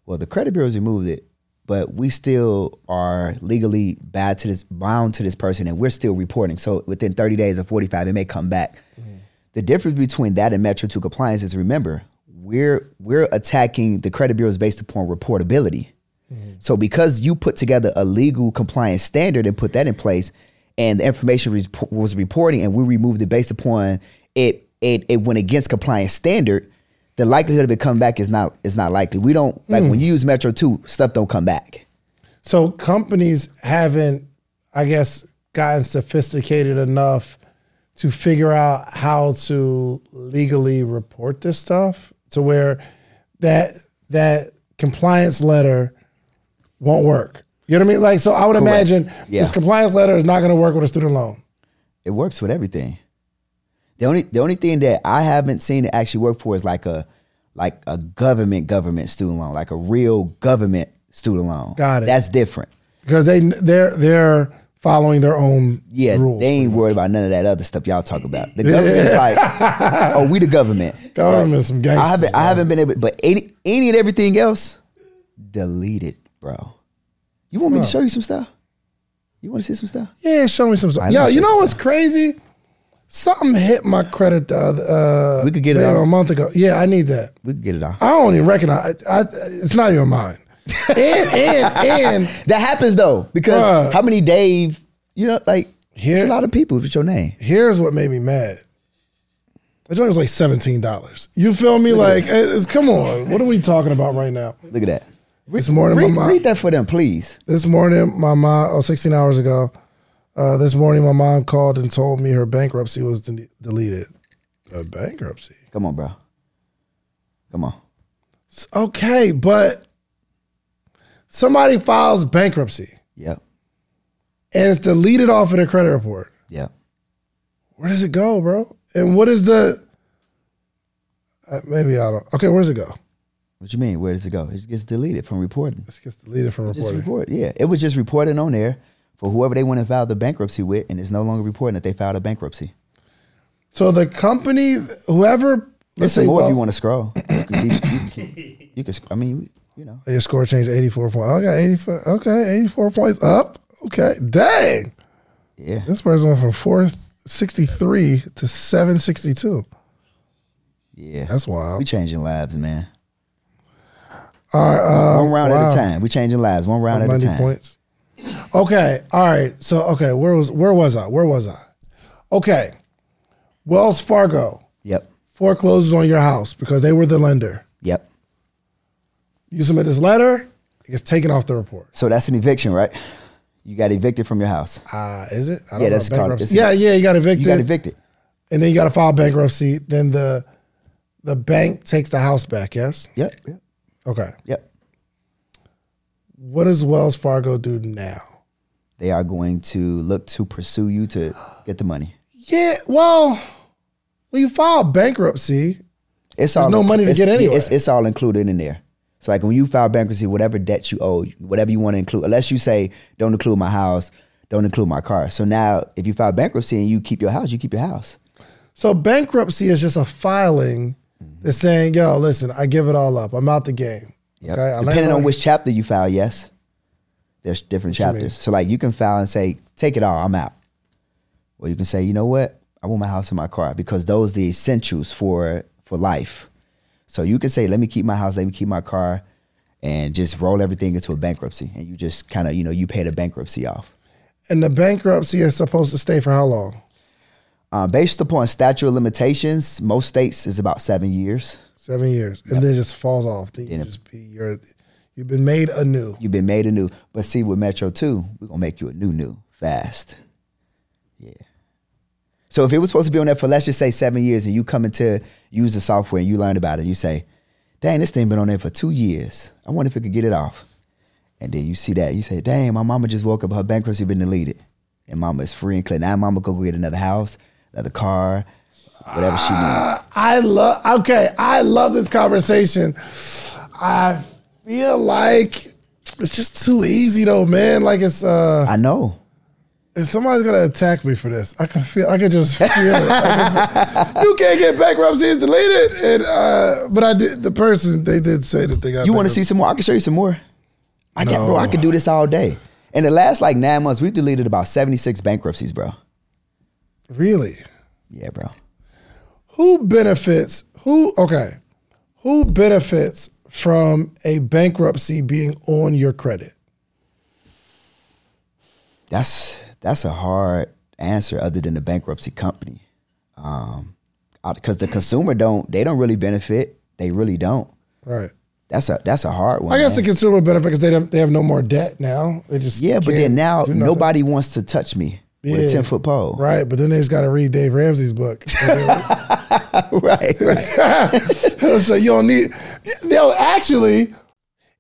"Well, the credit bureaus removed it, but we still are legally bad to this bound to this person, and we're still reporting. So within 30 days or 45, it may come back." Mm-hmm. The difference between that and Metro 2 compliance is remember, we're we're attacking the credit bureaus based upon reportability. Mm-hmm. So because you put together a legal compliance standard and put that in place, and the information was, was reporting, and we removed it based upon it, it it went against compliance standard, the likelihood of it coming back is not is not likely. We don't like when mm. you use Metro Two, stuff don't come back. So companies haven't, I guess, gotten sophisticated enough to figure out how to legally report this stuff to where that that compliance letter won't work. You know what I mean? Like, so I would imagine Yeah. this compliance letter is not going to work with a student loan. It works with everything. The only the only thing that I haven't seen it actually work for is like a like a government government student loan, like a real government student loan. Got it. That's different. because they they're they're following their own Yeah, rules. they ain't worried about none of that other stuff y'all talk about. The government's like, oh, we the government. [LAUGHS] Government some gangsters. I haven't, I haven't been able, but any, any and everything else, delete it, bro. You want me to show you some stuff? You want to see some stuff? Yeah, show me some stuff. I Yo, you know what's crazy? Something hit my credit the other, uh, We could get it off. a month ago. Yeah, I need that. We can get it off. I don't even recognize. I, it's not even mine. And and and [LAUGHS] That happens though, because Bruh. how many Dave? You know, like Here- it's a lot of people with your name. here's what made me mad. The joint was like seventeen dollars. You feel me? Like, it's, come on. What are we talking about right now? Look at that. This morning, read, my mom, read that for them, please. this morning, my mom, oh, 16 hours ago, uh, this morning, my mom called and told me her bankruptcy was de- deleted. A bankruptcy? Come on, bro. Come on. Okay, but somebody files bankruptcy Yep. and it's deleted off of their credit report. Yep. Where does it go, bro? And what is the? Uh, maybe I don't. Okay, where does it go? What you mean? Where does it go? It gets deleted from reporting. It gets deleted from Just reporting. report. Yeah. It was just reporting on there for whoever they want to file the bankruptcy with, and it's no longer reporting that they filed a bankruptcy. So the company, whoever, let's There's say, more if you want to scroll. You can, you can, you can, I mean, you know. your score changed eighty four points. Okay, eighty four. Okay, eighty four points up. Okay, dang, Yeah. this person went from four sixty three to seven sixty two. Yeah. That's wild. We changing lives, man. All right, uh, One round at a time. We changing lives. One round at a 90 time. points. Okay. All right. So okay, where was where was I? Where was I? Okay. Wells Fargo Yep. forecloses on your house because they were the lender. Yep. You submit this letter, it gets taken off the report. So that's an eviction, right? You got evicted from your house. Uh, is it? I Yeah, that's called- yeah, yeah, you got evicted. You got evicted. and then you got to file bankruptcy. Then the the bank takes the house back. Yes. Yep. Yep. Okay. Yep. What does Wells Fargo do now? They are going to look to pursue you to get the money. Yeah. Well, when you file bankruptcy, It's all no money to get anyway. It's, it's all included in there. So like when you file bankruptcy, whatever debt you owe, whatever you want to include, unless you say don't include my house, don't include my car. So now if you file bankruptcy and you keep your house, you keep your house. so bankruptcy is just a filing mm-hmm. that's saying, "Yo, listen, I give it all up. I'm out the game." Yep. Okay. Depending on which chapter you file, yes. There's different chapters. So like you can file and say, take it all, I'm out. Or you can say, you know what? I want my house and my car because those are the essentials for for life. So you can say, let me keep my house, let me keep my car, and just roll everything into a bankruptcy. And you just kind of, you know, you pay the bankruptcy off. And the bankruptcy is supposed to stay for how long? Um, based upon statute of limitations, most states is about seven years. Seven years, and then it just falls off. Then you Then it- just be you're you've been made anew. You've been made anew. But see, with Metro 2, we're gonna make you a new new fast. Yeah. So if it was supposed to be on there for let's just say seven years and you come into use the software and you learn about it, you say, dang, this thing been on there for two years. I wonder if it could get it off. And then you see that, you say, dang, my mama just woke up, her bankruptcy been deleted. And mama is free and clear. Now mama go get another house, another car, whatever she needs. I love. Okay, I love this conversation. I feel like it's just too easy though, man. Like it's uh, I know. If somebody's gonna attack me for this. I can feel. I can just feel it. Can- you can't get bankruptcy; it's deleted. And uh, but I did. The person they did say that they got. You want to see some more? I can show you some more. I get, bro. I could do this all day. In the last like nine months, we've deleted about seventy six bankruptcies, bro. Really? Yeah, bro. Who benefits? Who? Okay. Who benefits from a bankruptcy being on your credit? That's that's a hard answer, other than the bankruptcy company, um, because the consumer don't they don't really benefit. They really don't. Right. That's a that's a hard one. I guess man. the consumer benefit because they don't, they have no more debt now. They just yeah, but then now nobody wants to touch me with a ten foot pole. Right, but then they just got to read Dave Ramsey's book. [LAUGHS] right, right. [LAUGHS] so you don't need. No, actually,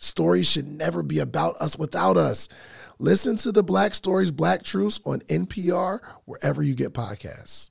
Stories should never be about us without us. Listen to the Black Stories, Black Truths on NPR, wherever you get podcasts.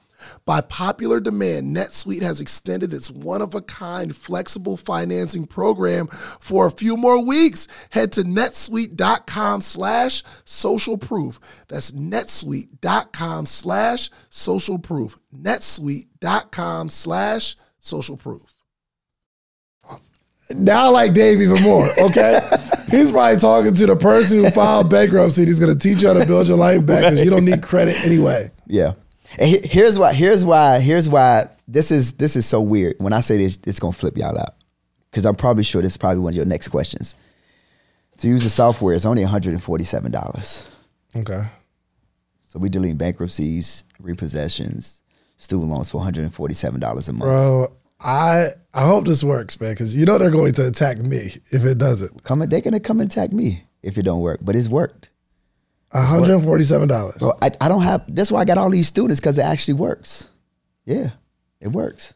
By popular demand, NetSuite has extended its one of a kind flexible financing program for a few more weeks. Head to netsuite.com slash social proof. That's netsuite.com slash social proof. netsuite.com slash social proof. Now I like Dave even more, okay? [LAUGHS] He's probably talking to the person who filed bankruptcy. He's going to teach you how to build your life back because you don't need credit anyway. Yeah. And here's why. Here's why. Here's why. This is this is so weird. When I say this, it's gonna flip y'all out because I'm probably sure this is probably one of your next questions. To use the software, it's only 147 dollars. Okay. So we dealing bankruptcies, repossessions, student loans for 147 dollars a month. Bro, I I hope this works, man, because you know they're going to attack me if it doesn't. Come, they're gonna come and attack me if it don't work, but it's worked. $147. Bro, I, I don't have, that's why I got all these students because it actually works. Yeah, it works.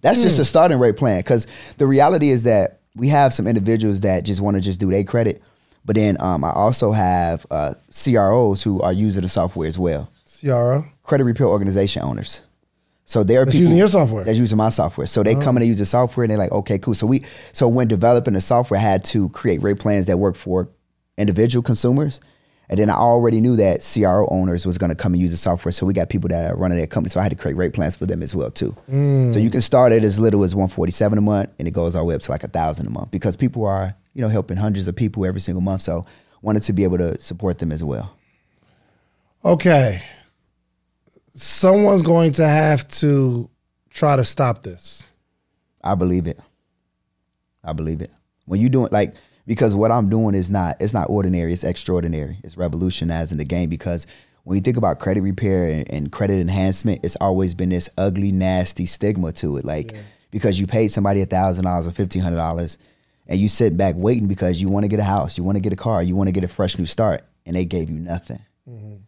That's just a starting rate plan because the reality is that we have some individuals that just want to just do their credit. But then um, I also have uh, CROs who are using the software as well. CRO? Credit repair organization owners. So they're That's people using your software? That's using my software. So they come in and use the software and they're like, okay, cool. So we so when developing the software, I had to create rate plans that work for individual consumers. And then I already knew that CRO owners was going to come and use the software. So we got people that are running their company. So I had to create rate plans for them as well too. So you can start at as little as 147 a month and it goes all the way up to like a thousand a month because people are, you know, helping hundreds of people every single month. So wanted to be able to support them as well. Okay. Someone's going to have to try to stop this. I believe it. I believe it. When you doing like because what I'm doing is not it's not ordinary, it's extraordinary. It's revolutionizing the game because when you think about credit repair and, and credit enhancement, it's always been this ugly, nasty stigma to it. Like because you paid somebody a thousand dollars or fifteen hundred dollars and you sit back waiting because you want to get a house, you want to get a car, you want to get a fresh new start, and they gave you nothing. Mm-hmm.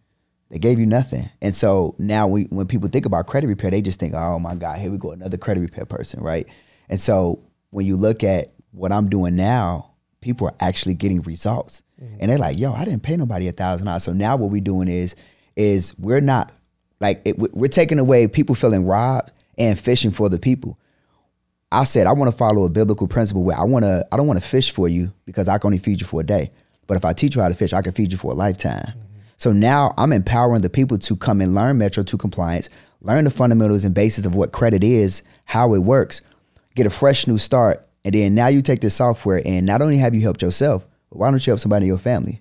They gave you nothing. And so now we, when people think about credit repair, they just think, oh my God, here we go, another credit repair person, right? And so when you look at what I'm doing now, people are actually getting results. Mm-hmm. And they're like, yo, I didn't pay nobody a thousand dollars. So now what we're doing is, is we're not like it, we- we're taking away people feeling robbed and fishing for the people. I said I want to follow a biblical principle where I want to I don't want to fish for you because I can only feed you for a day. But if I teach you how to fish, I can feed you for a lifetime. Mm-hmm. So now I'm empowering the people to come and learn Metro 2 compliance, learn the fundamentals and basis of what credit is, how it works, get a fresh new start, and then now you take this software and not only have you helped yourself, but Why don't you help somebody in your family?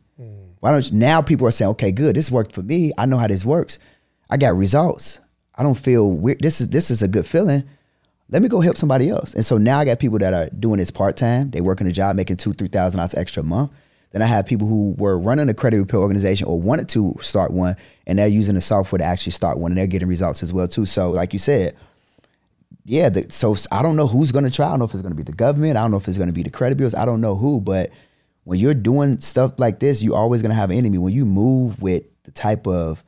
Why don't you, now people are saying, okay, good, this worked for me. I know how this works. I got results. I don't feel weird. This is this is a good feeling. Let me go help somebody else. And so now I got people that are doing this part time. They working a job, making two, three thousand dollars extra a month. Then I have people who were running a credit repair organization or wanted to start one, and they're using the software to actually start one, and they're getting results as well too. So, like you said, yeah. The, so I don't know who's going to try. I don't know if it's going to be the government. I don't know if it's going to be the credit bureaus. I don't know who. But when you're doing stuff like this, you're always going to have an enemy. When you move with the type of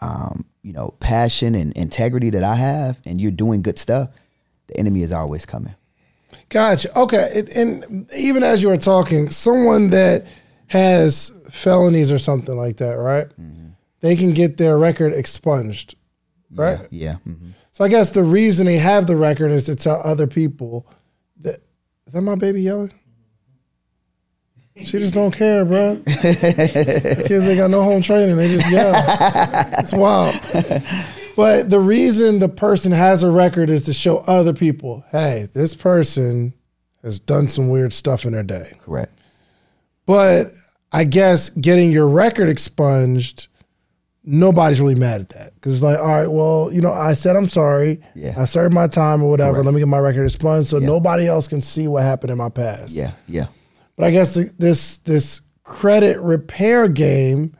um, you know passion and integrity that I have, and you're doing good stuff, the enemy is always coming. Gotcha. Okay. And, and even as you were talking, someone that has felonies or something like that, right? They can get their record expunged, right? Yeah. yeah. mhm. So I guess the reason they have the record is to tell other people that is that my baby yelling? She just don't care, bro. Kids ain't got no home training; they just yell. It's wild. But the reason the person has a record is to show other people, hey, this person has done some weird stuff in their day. Correct. But I guess getting your record expunged, nobody's really mad at that because it's like, all right, well, you know, I said I'm sorry. Yeah. I served my time or whatever. Let me get my record expunged so nobody else can see what happened in my past. Yeah. Yeah. But I guess th- this this credit repair game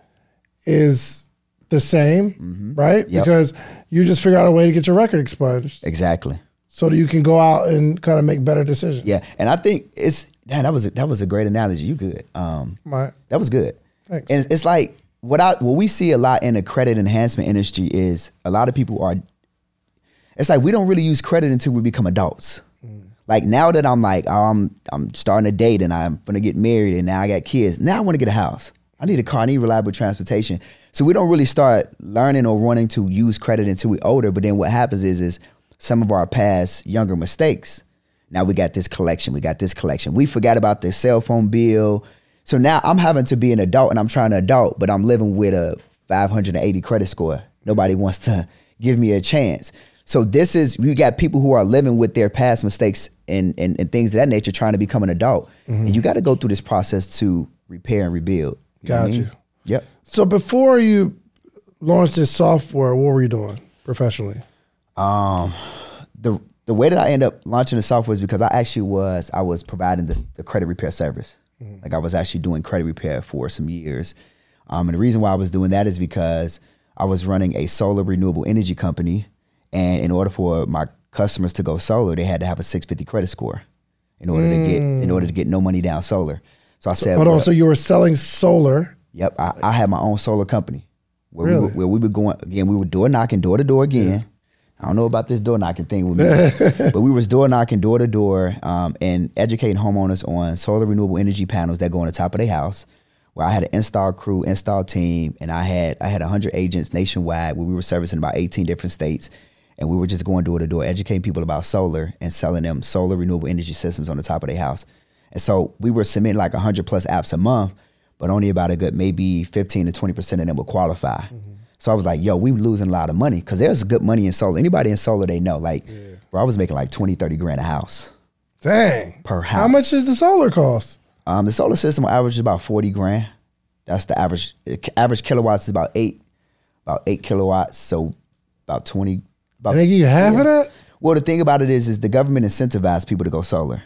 is the same, right? Mm-hmm. Yep. Because you just figure out a way to get your record expunged Exactly. so that you can go out and kind of make better decisions. Yeah. And I think it's damn, that was a, that was a great analogy. You good. Um, Right. that was good. Thanks. And it's like what I what we see a lot in the credit enhancement industry is a lot of people are. It's like we don't really use credit until we become adults. Mm. Like now that I'm like oh, I'm I'm starting to date and I'm gonna get married and now I got kids. Now I want to get a house. I need a car. I need reliable transportation. So we don't really start learning or wanting to use credit until we're older. But then what happens is is some of our past younger mistakes. Now we got this collection. We got this collection. We forgot about the cell phone bill. So now I'm having to be an adult and I'm trying to adult, but I'm living with a 580 credit score. Nobody wants to [LAUGHS] give me a chance. So this is you got people who are living with their past mistakes and and, and things of that nature, trying to become an adult, and you got to go through this process to repair and rebuild. You I Got you. mean? Yep. So before you launched this software, what were you doing professionally? Um, the the way that I ended up launching the software is because I actually was I was providing the credit repair service. Like I was actually doing credit repair for some years. Um, and the reason why I was doing that is because I was running a solar renewable energy company, and in order for my customers to go solar, they had to have a 650 credit score in order to get in order to get no money down solar. So I said, Hold on. So you were selling solar. Yep, I, I had my own solar company where we were, where we were going again. We were door knocking door to door again. I don't know about this door knocking thing with me, [LAUGHS] but we was door knocking door to door um, and educating homeowners on solar renewable energy panels that go on the top of their house. Where I had an install crew, install team, and I had I had hundred agents nationwide where we were servicing about eighteen different states, and we were just going door to door educating people about solar and selling them solar renewable energy systems on the top of their house. And so we were submitting like 100 plus apps a month, but only about a good maybe 15 to 20% of them would qualify. So I was like, yo, we losing a lot of money because there's good money in solar. Anybody in solar, they know. Like, bro, I was making like 20, 30 grand a house Dang. per house. How much does the solar cost? Um, the solar system on average is about 40 grand. That's the average. Average kilowatts is about eight, about eight kilowatts. So about 20. About, And they give you half of that? well, the thing about it is, is the government incentivized people to go solar.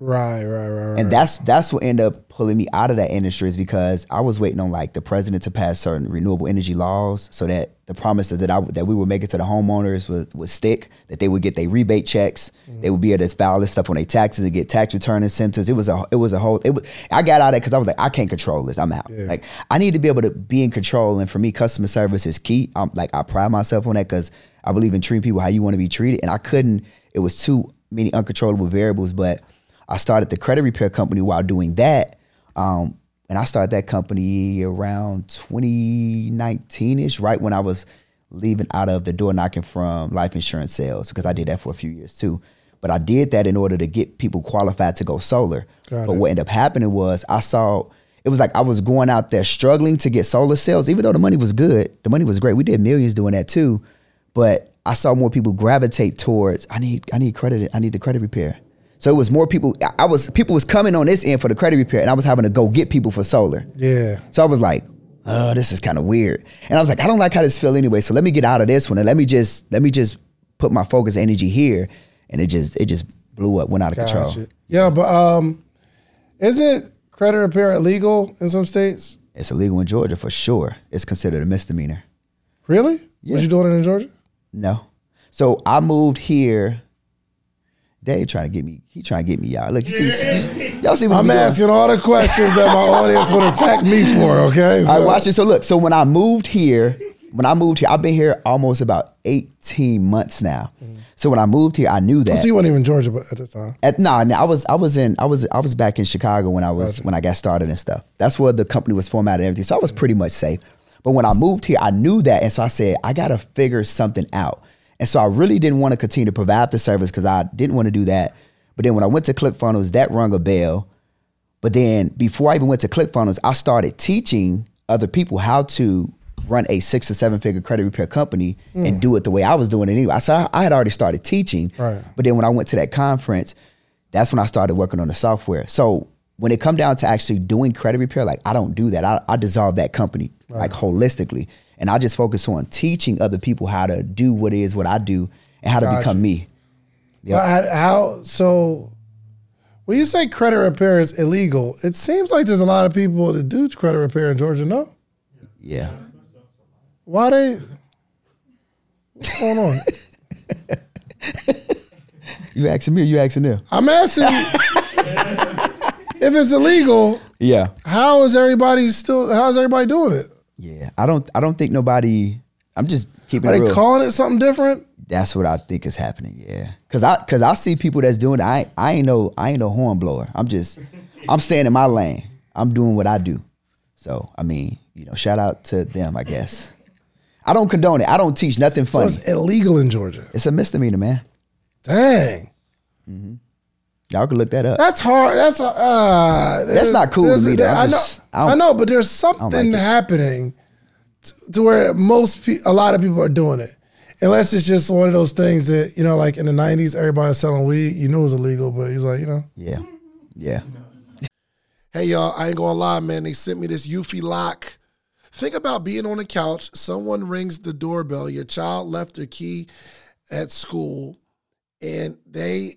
Right, right, right, right. And that's that's what ended up pulling me out of that industry is because I was waiting on like the president to pass certain renewable energy laws so that the promises that I that we would make it to the homeowners would, would stick, that they would get their rebate checks, mm-hmm. they would be able to file this stuff on their taxes and get tax return incentives. It was a it was a whole it was I got out of it because I was like, I can't control this. I'm out. Like I need to be able to be in control. And for me, customer service is key. I'm like I pride myself on that because I believe in treating people how you want to be treated. And I couldn't, it was too many uncontrollable variables, but I started the credit repair company while doing that. Um, and I started that company around 2019 ish, right when I was leaving out of the door knocking from life insurance sales, because I did that for a few years too. But I did that in order to get people qualified to go solar. Got but it. what ended up happening was I saw it was like I was going out there struggling to get solar sales, even though the money was good. The money was great. We did millions doing that too. But I saw more people gravitate towards I need I need credit, I need the credit repair. So it was more people. I- was people was coming on this end for the credit repair, and I was having to go get people for solar. Yeah. So I was like, oh, this is kind of weird. And I was like, I don't like how this feel anyway. So let me get out of this one and let me just let me just put my focus energy here. And it just it just blew up, went out of control. Yeah, but um, isn't credit repair illegal in some states? It's illegal in Georgia for sure. It's considered a misdemeanor. Really? Was you doing it in Georgia? No. So I moved here. Dave trying to get me. He trying to get me, y'all. Look, you see, you- y'all see what I'm he doing? asking all the questions that my audience would attack me for. Okay. All right, So- watch this. So look, so when I moved here, when I moved here, I've been here almost about 18 months now. So when I moved here, I knew oh, that. So you weren't even in Georgia, but at the time. At, nah, nah, I was I was in I was I was back in Chicago when I was when I got started and stuff. That's where the company was formatted and everything. So I was pretty much safe. But when I moved here, I knew that, and so I said I got to figure something out. And so I really didn't want to continue to provide the service because I didn't want to do that. But then when I went to ClickFunnels, that rung a bell. But then before I even went to ClickFunnels, I started teaching other people how to run a six or seven figure credit repair company and mm. do it the way I was doing it anyway. So I, I had already started teaching. Right. But then when I went to that conference, that's when I started working on the software. So when it come down to actually doing credit repair, like I don't do that. I, I dissolve that company like holistically. And I just focus on teaching other people how to do what is what I do and how to Gotcha. become me. But how? So when you say credit repair is illegal, it seems like there's a lot of people that do credit repair in Georgia. No, Yeah. why they? What's going on? [LAUGHS] You asking me or you asking them? I'm asking. You. [LAUGHS] If it's illegal, Yeah. how is everybody still? How is everybody doing it? Yeah. I don't I don't think nobody I'm just keeping Are it they real. calling it something different? That's what I think is happening. Yeah, cause I cause I see people that's doing it. I ain't- I ain't no I ain't no horn blower. I'm just I'm staying in my lane. I'm doing what I do. So I mean, you know, shout out to them. I guess I don't condone it. I don't teach nothing So funny. it's illegal in Georgia. it's a misdemeanor, man. Dang, mm-hmm. Y'all can look that up. that's hard. That's uh, That's not cool to me, though. I know. I I, know, but there's something it. happening to, to where most pe- a lot of people are doing it. Unless it's just one of those things that you know, like in the '90s, everybody was selling weed. You knew it was illegal, but he's like, you know. Yeah, yeah. Hey y'all, I ain't gonna lie, man. They sent me this Eufy lock. Think about being on the couch, someone rings the doorbell, your child left their key at school, and they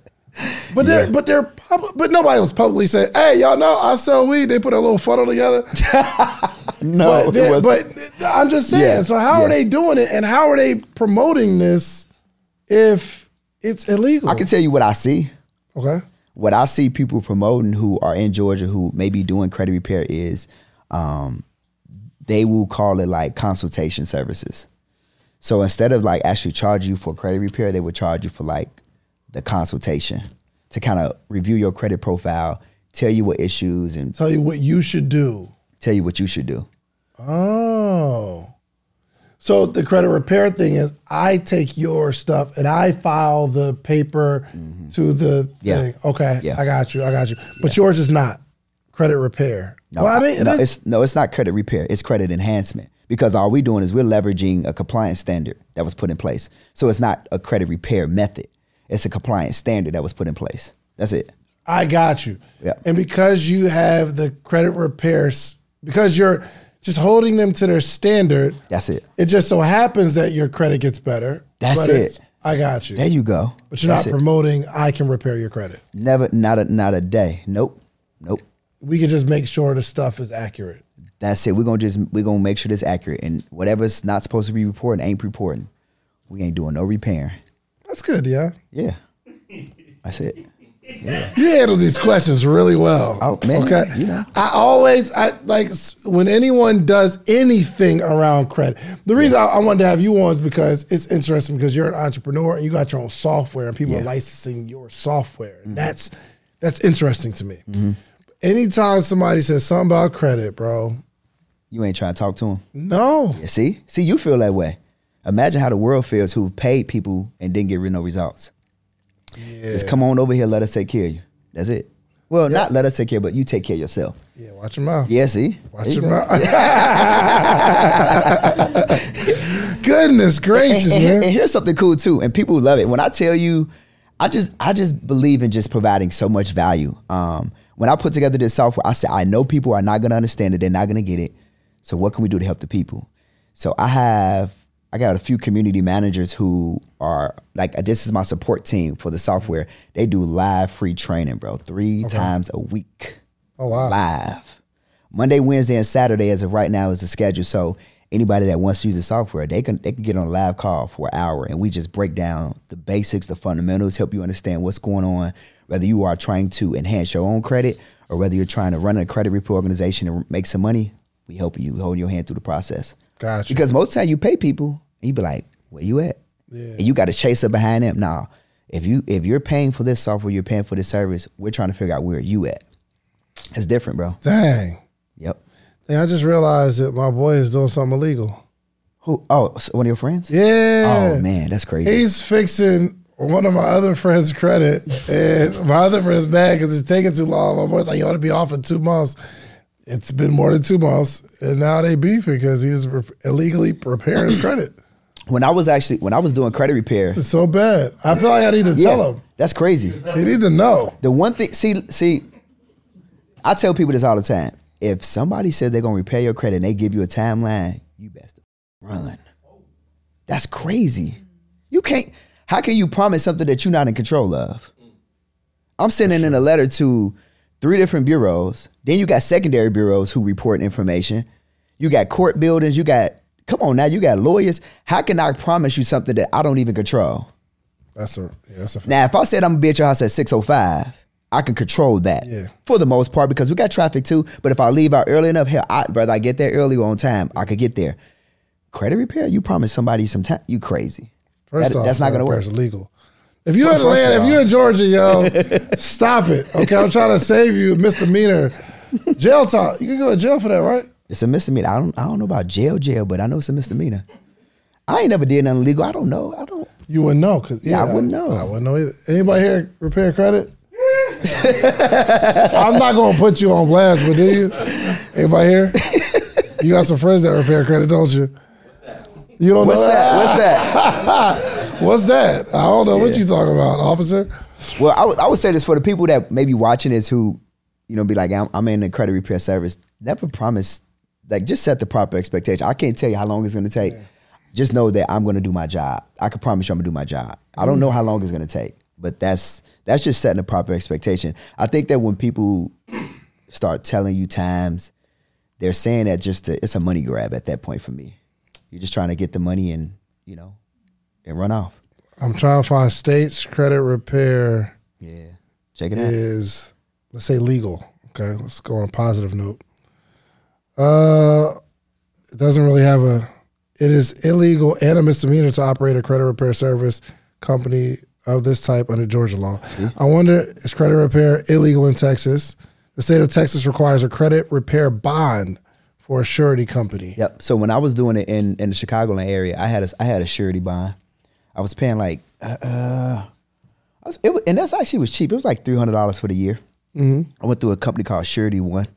[LAUGHS] But they're, but they're, pub- but nobody was publicly saying, "Hey, y'all know I sell weed." They put a little funnel together. [LAUGHS] No, but, it they- was- but I'm just saying. Yeah, so how yeah. are they doing it, and how are they promoting this if it's illegal? I can tell you what I see. okay. what I see people promoting who are in Georgia who may be doing credit repair is um, they will call it like consultation services. So instead of like actually charge you for credit repair, they would charge you for like the consultation to kind of review your credit profile, tell you what issues and Tell you what you should do. tell you what you should do. Oh. So the credit repair thing is I take your stuff and I file the paper to the Mm-hmm. Yeah. thing. Okay. Yeah. I got you. I got you. But yours is not credit repair. No, well, I mean, no, it is- it's no, it's not credit repair. It's credit enhancement because all we're doing is we're leveraging a compliance standard that was put in place. So it's not a credit repair method. It's a compliance standard that was put in place. That's it. I got you. Yeah. And because you have the credit repairs, because you're just holding them to their standard, That's it. it just so happens that your credit gets better. That's it. I got you. There you go. but you're That's not it. promoting I can repair your credit. Never, not a, not a day. Nope, nope. We can just make sure the stuff is accurate. That's it. We're gonna just we're gonna make sure this accurate and whatever's not supposed to be reporting ain't reporting. We ain't doing no repairing. That's good, yeah. Yeah, that's it. You handle these questions really well. Oh, man, Okay. you know. I always I like when anyone does anything around credit. The reason I, I wanted to have you on is because it's interesting because you're an entrepreneur and you got your own software and people are licensing your software. Mm-hmm. And that's that's interesting to me. Anytime somebody says something about credit, bro, You ain't trying to talk to him. no. Yeah, see, see, you feel that way. Imagine how the world feels who've paid people and didn't get rid no results. Just come on over here, let us take care of you. That's it. Well, not let us take care, but you take care of yourself. Yeah, watch your mouth. Yeah, see, Watch There you your mouth. [LAUGHS] Goodness gracious, and, here- man. and here's something cool too, and people love it. When I tell you, I just I just believe in just providing so much value. Um, when I put together this software, I said I know people are not going to understand it, they're not going to get it. So what can we do to help the people? So I have I got a few community managers who are like this is my support team for the software. They do live free training, bro, three times a week. Oh, wow. Live. Monday, Wednesday, and Saturday, as of right now, is the schedule. So anybody that wants to use the software, they can they can get on a live call for an hour, and we just break down the basics, the fundamentals, help you understand what's going on. Whether you are trying to enhance your own credit or whether you're trying to run a credit repair organization and make some money, we help you, hold your hand through the process. Gotcha. Because most time you pay people, and you be like, "Where you at?" And you got to chase up behind them. Nah, if you if you're paying for this software, you're paying for this service. We're trying to figure out where you at. It's different, bro. Dang. Yep. Dang, I just realized that my boy is doing something illegal. Who? Oh, one of your friends? Yeah. Oh man, that's crazy. He's fixing one of my other friends' credit, and my other friend's mad because it's taking too long. My boy's like, "You ought to be off in two months." It's been more than two months, and now they beefing because he's re- illegally repairing his credit. [CLEARS THROAT] when I was actually when I was doing credit repair, It's so bad. I feel like I need to yeah, tell him. that's crazy. He need to know. The one thing, see, see, I tell people this all the time. If somebody says they're gonna repair your credit and they give you a timeline, you best run. That's crazy. You can't. How can you promise something that you're not in control of? I'm sending in a letter to three different bureaus. Then you got secondary bureaus who report information. You got court buildings. You got come on now. You got lawyers. How can I promise you something that I don't even control? That's a yeah, that's a fact. Now, if I said I'm gonna be at your house at 605, I can control that Yeah. for the most part because we got traffic too. But if I leave out early enough, hell, I, whether I get there early or on time, I could get there. Credit repair, you promise somebody some time, you crazy. First That- off, that's not gonna work. is illegal. If you're in Atlanta, if you're in Georgia, yo, [LAUGHS] stop it. Okay, I'm trying to save you, misdemeanor, jail time. You can go to jail for that, right? It's a misdemeanor. I don't, I don't know about jail, jail, but I know it's a misdemeanor. I ain't never did nothing illegal. I don't know. I don't. You wouldn't know, cause Yeah, I wouldn't know. I wouldn't know either. Anybody here repair credit? I'm not gonna put you on blast, but do you? Anybody here? You got some friends that repair credit, don't you? You don't What's know that? What's that? [LAUGHS] What's that? I don't know what Yeah. you talking about, officer. Well, I would, say this for the people that may be watching this who, you know, be like, I'm, I'm in the credit repair service. Never promise, like, just set the proper expectation. I can't tell you how long it's going to take. Just know that I'm going to do my job. I can promise you I'm going to do my job. I don't mm-hmm. know how long it's going to take, but that's that's just setting the proper expectation. I think that when people start telling you times, they're saying that just to, it's a money grab at that point for me. You're just trying to get the money and you know, and run off. I'm trying to find states credit repair Yeah, check it out. is let's say legal. Okay, let's go on a positive note. Uh, it doesn't really have a. It is illegal and a misdemeanor to operate a credit repair service company of this type under Georgia law. I wonder is credit repair illegal in Texas? The state of Texas requires a credit repair bond for a surety company. Yep. So when I was doing it in in the Chicagoland area, I had a I had a surety bond. I was paying like uh, uh was, it and that's actually was cheap. It was like three hundred dollars for the year. Mm-hmm. I went through a company called Surety One,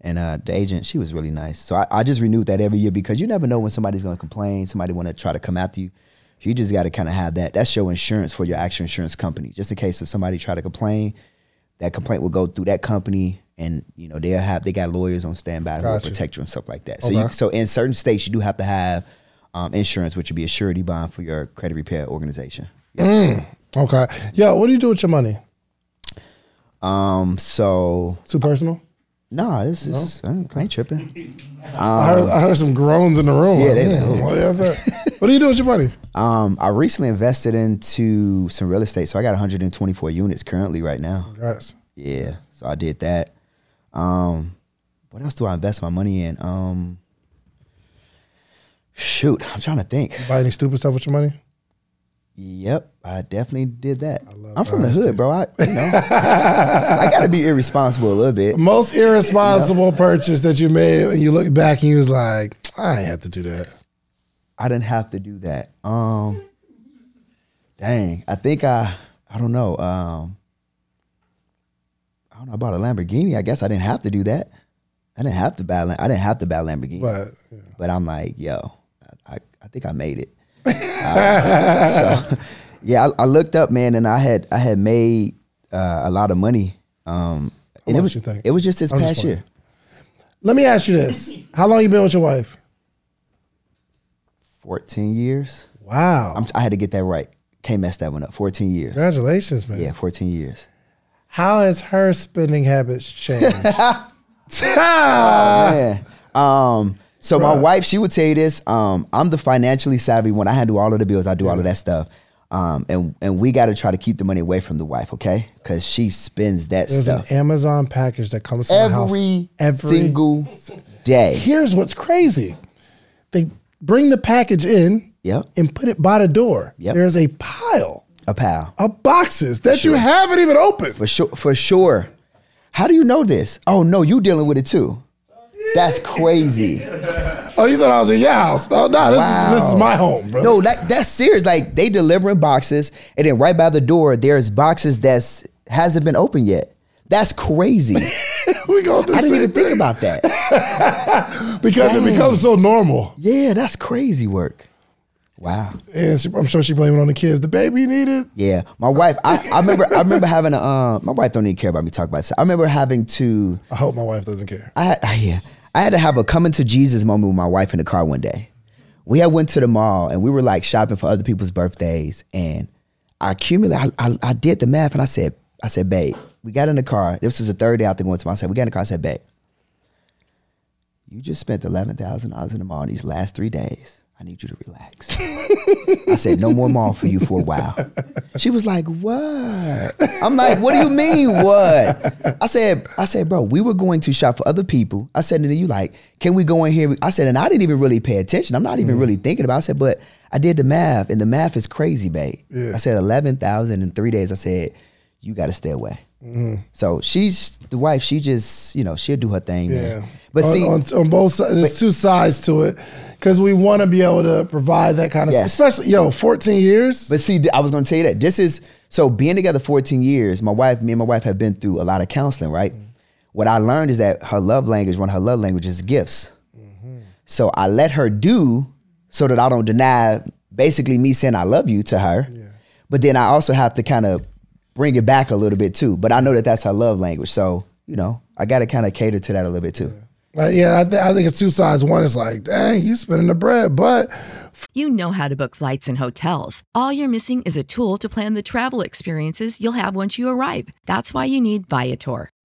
and uh, the agent she was really nice. So I, I just renewed that every year because you never know when somebody's going to complain. Somebody want to try to come after you. You just got to kind of have that. That's your insurance for your actual insurance company, just in case if somebody try to complain. That complaint will go through that company, and you know they'll have they got lawyers on standby who will protect you and stuff like that. So you, so in certain states you do have to have um, insurance, which would be a surety bond for your credit repair organization. Okay. Yo, what do you do with your money? Um, so Too personal? no, this is I ain't I ain't tripping. I, heard, I heard some groans in the room. Yeah, they- that? What do you do with your money? Um, I recently invested into some real estate, so I got 124 units currently right now. Congrats. Yeah, so I did that. Um, what else do I invest my money in? Um, shoot, I'm trying to think. Buy any stupid stuff with your money? Yep, I definitely did that. love I'm from the honesty. hood, bro. I, you know, [LAUGHS] I got to be irresponsible a little bit. Most irresponsible purchase that you made, and you look back and you was like, I ain't have to do that. I didn't have to do that. Um, dang, I think I, I don't know. Um, I don't know about a Lamborghini. I guess I didn't have to do that. I didn't have to buy. a Lam- I didn't have to buy a Lamborghini. But yeah. But I'm like, yo, I, I, think I made it. Uh, [LAUGHS] so, yeah, I, I looked up, man, and I had I had made uh, a lot of money. Um, and it was you think? it was just this I'm just past year, let me ask you this: How long you been with your wife? fourteen years. Wow. I'm, I had to get that right. Can't mess that one up. Fourteen years. Congratulations, man. Yeah, fourteen years. How has her spending habits changed? [LAUGHS] [LAUGHS] Man. Um, so my wife, she would tell you this. Um, I'm the financially savvy one. I handle all of the bills. I do all of that stuff. Um, and and we got to try to keep the money away from the wife, okay? Because she spends that stuff. There's stuff an Amazon package that comes to my house every, every single day. Here's what's crazy: they bring the package in Yep, and put it by the door. Yep. There's a pile a pal of boxes that you haven't even opened. for sure. For sure. How do you know this? Oh no, you dealing with it too. That's crazy. Oh, you thought I was in your house? Oh no, this is this is my home, bro. No, that that's serious. Like they delivering boxes, and then right by the door, there's boxes that's hasn't been opened yet. That's crazy. [LAUGHS] we go through I didn't even think thing about that. [LAUGHS] because it becomes so normal. Yeah, that's crazy work. Wow. And she, I'm sure she blaming it on the kids. The baby needed. Yeah, my wife. I, I remember. I remember having a. Uh, my wife don't even care about me talking about this. I remember having to. I hope my wife doesn't care. I I, yeah, I had to have a coming to Jesus moment with my wife in the car one day. We had went to the mall and we were like shopping for other people's birthdays, and I accumulated. I, I, I did the math and I said, I said, babe, we got in the car. This was the third day after going to my. Said, we got in the car. I said, babe, you just spent eleven thousand dollars in the mall these last three days. I need you to relax. I said, no more mall for you for a while. She was like, what? I'm like, what do you mean, what? I said, I said, bro, we were going to shop for other people. I said, and then you like, can we go in here? I said, and I didn't even really pay attention. I'm not even mm-hmm. really thinking about it. I said, but I did the math, and the math is crazy, babe. Yeah. I said, 11,000 in three days. I said, you got to stay away. Mm-hmm. So she's the wife. She just, you know, she'll do her thing. Yeah. Man. But on, see, on, on both sides, there's but, two sides to it because we want to be able to provide that kind of, yes. especially yo, 14 years. But see, I was going to tell you that this is so being together 14 years. My wife, me and my wife have been through a lot of counseling. Right. Mm-hmm. What I learned is that her love language, one of her love languages, is gifts. Mm-hmm. So I let her do so that I don't deny basically me saying I love you to her. Yeah. But then I also have to kind of bring it back a little bit too. But I know that that's her love language. So, you know, I got to kind of cater to that a little bit too. Yeah, yeah I, th- I, think it's two sides. One is like, dang, you spending the bread, but. You know how to book flights and hotels. All you're missing is a tool to plan the travel experiences you'll have once you arrive. That's why you need Viator.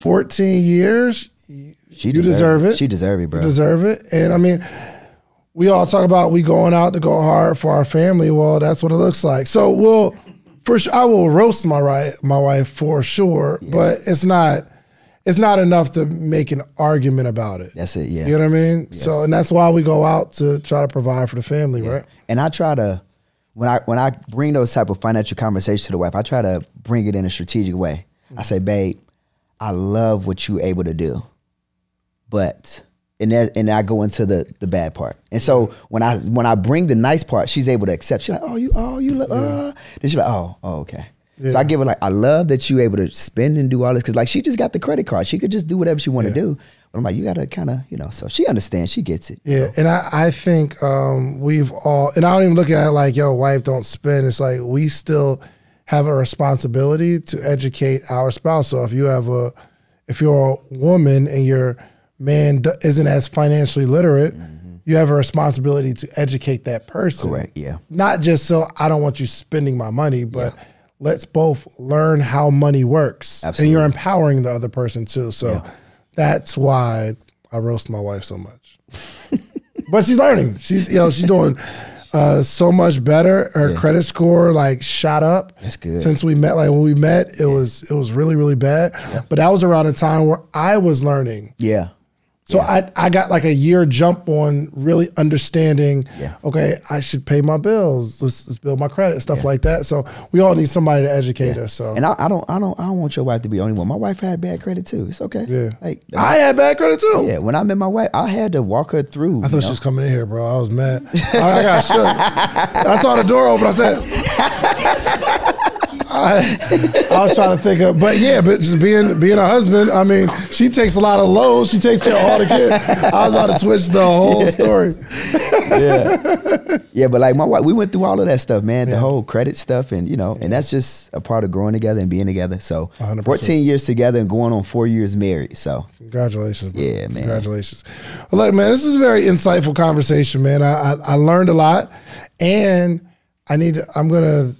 14 years, she you deserve it. She deserve it, bro. You deserve it. And I mean, we all talk about we going out to go hard for our family. Well, that's what it looks like. So we'll for sure I will roast my right my wife for sure, yeah. but it's not it's not enough to make an argument about it. That's it, yeah. You know what I mean? Yeah. So and that's why we go out to try to provide for the family, yeah. right? And I try to when I when I bring those type of financial conversations to the wife, I try to bring it in a strategic way. Mm-hmm. I say, babe, I love what you're able to do but and that, and I go into the the bad part. And so when I when I bring the nice part, she's able to accept. She's like, oh, you, oh, you, look, uh. Then she's like, oh, oh, okay. Yeah. So I give her like, I love that you able to spend and do all this because like she just got the credit card. She could just do whatever she want to yeah. do. But I'm like, you gotta kind of, you know. So she understands. She gets it. Yeah, you know? and I I think um, we've all, and I don't even look at it like, yo, wife, don't spend. It's like we still have a responsibility to educate our spouse. So if you have a, if you're a woman and you're man isn't as financially literate, mm-hmm. you have a responsibility to educate that person. Correct. Yeah. Not just so I don't want you spending my money, but yeah. let's both learn how money works. Absolutely. And you're empowering the other person too. So yeah. that's why I roast my wife so much. [LAUGHS] but she's learning. She's you know she's doing. Uh, so much better. Her yeah. credit score like shot up. That's good. Since we met, like when we met, it yeah. was it was really really bad. But that was around a time where I was learning. Yeah. So yeah. I I got like a year jump on really understanding. Yeah. Okay, I should pay my bills. Let's, let's build my credit, stuff yeah. like that. So we all need somebody to educate us. So and I, I, don't I don't I don't want your wife to be the only one. My wife had bad credit too. It's okay. Yeah. Like I had bad credit too. Yeah. When I met my wife, I had to walk her through. I thought she was coming in here, bro. I was mad. I, I got shook. I saw the door open. I said. [LAUGHS] I, I was trying to think of, but yeah, but just being being a husband. I mean, she takes a lot of loads. She takes care of all the kids. I was about to switch the whole story. yeah, yeah, but like my wife, we went through all of that stuff, man. The whole credit stuff, and you know, and that's just a part of growing together and being together. So, 100%. fourteen years together and going on four years married. So, Congratulations. bro. Yeah, man. Congratulations. Well, look, man, this is a very insightful conversation, man. I, I, I learned a lot, and I need. To, I'm gonna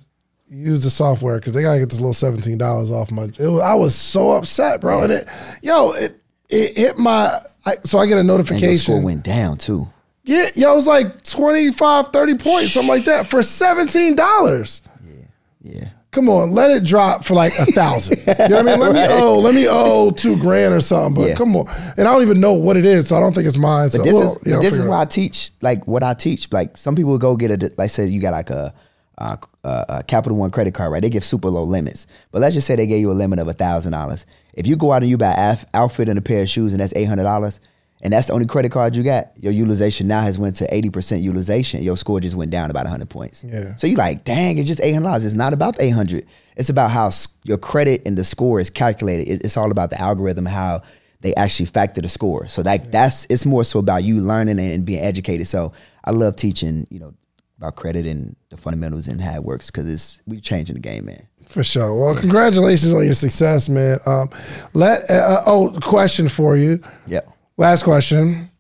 use the software because they gotta get this little seventeen dollars off my. It was, I was so upset, bro, and it, yo, it it hit my. I, so I get a notification. went down too. Yeah, yo, it was like 25, 30 points, something like that, for seventeen dollars. Yeah, yeah. Come on, let it drop for like a thousand. You know what I mean? Let me [LAUGHS] owe, let me owe two grand or something. But Yeah. come on, and I don't even know what it is, so I don't think it's mine. So But this well, is yeah, I'll this is why. I teach like what I teach. Like some people go get a like say you got like a, uh a, a Capital One credit card, right? They give super low limits. But let's just say they gave you a limit of a thousand dollars. If you go out and you buy an outfit and a pair of shoes and that's eight hundred dollars, and that's the only credit card you got, your utilization now has went to eighty percent utilization. Your score just went down about hundred points. Yeah. So you're like, dang, it's just eight hundred dollars. It's not about the eight hundred. It's about how your credit and the score is calculated. It's all about the algorithm, how they actually factor the score. So like that's it's more so about you learning and being educated. So I love teaching, you know, about credit and the fundamentals and how it works because it's we changing the game, man. For sure. Well, congratulations on your success, man. Um, let uh, oh, question for you. Yep. Last question.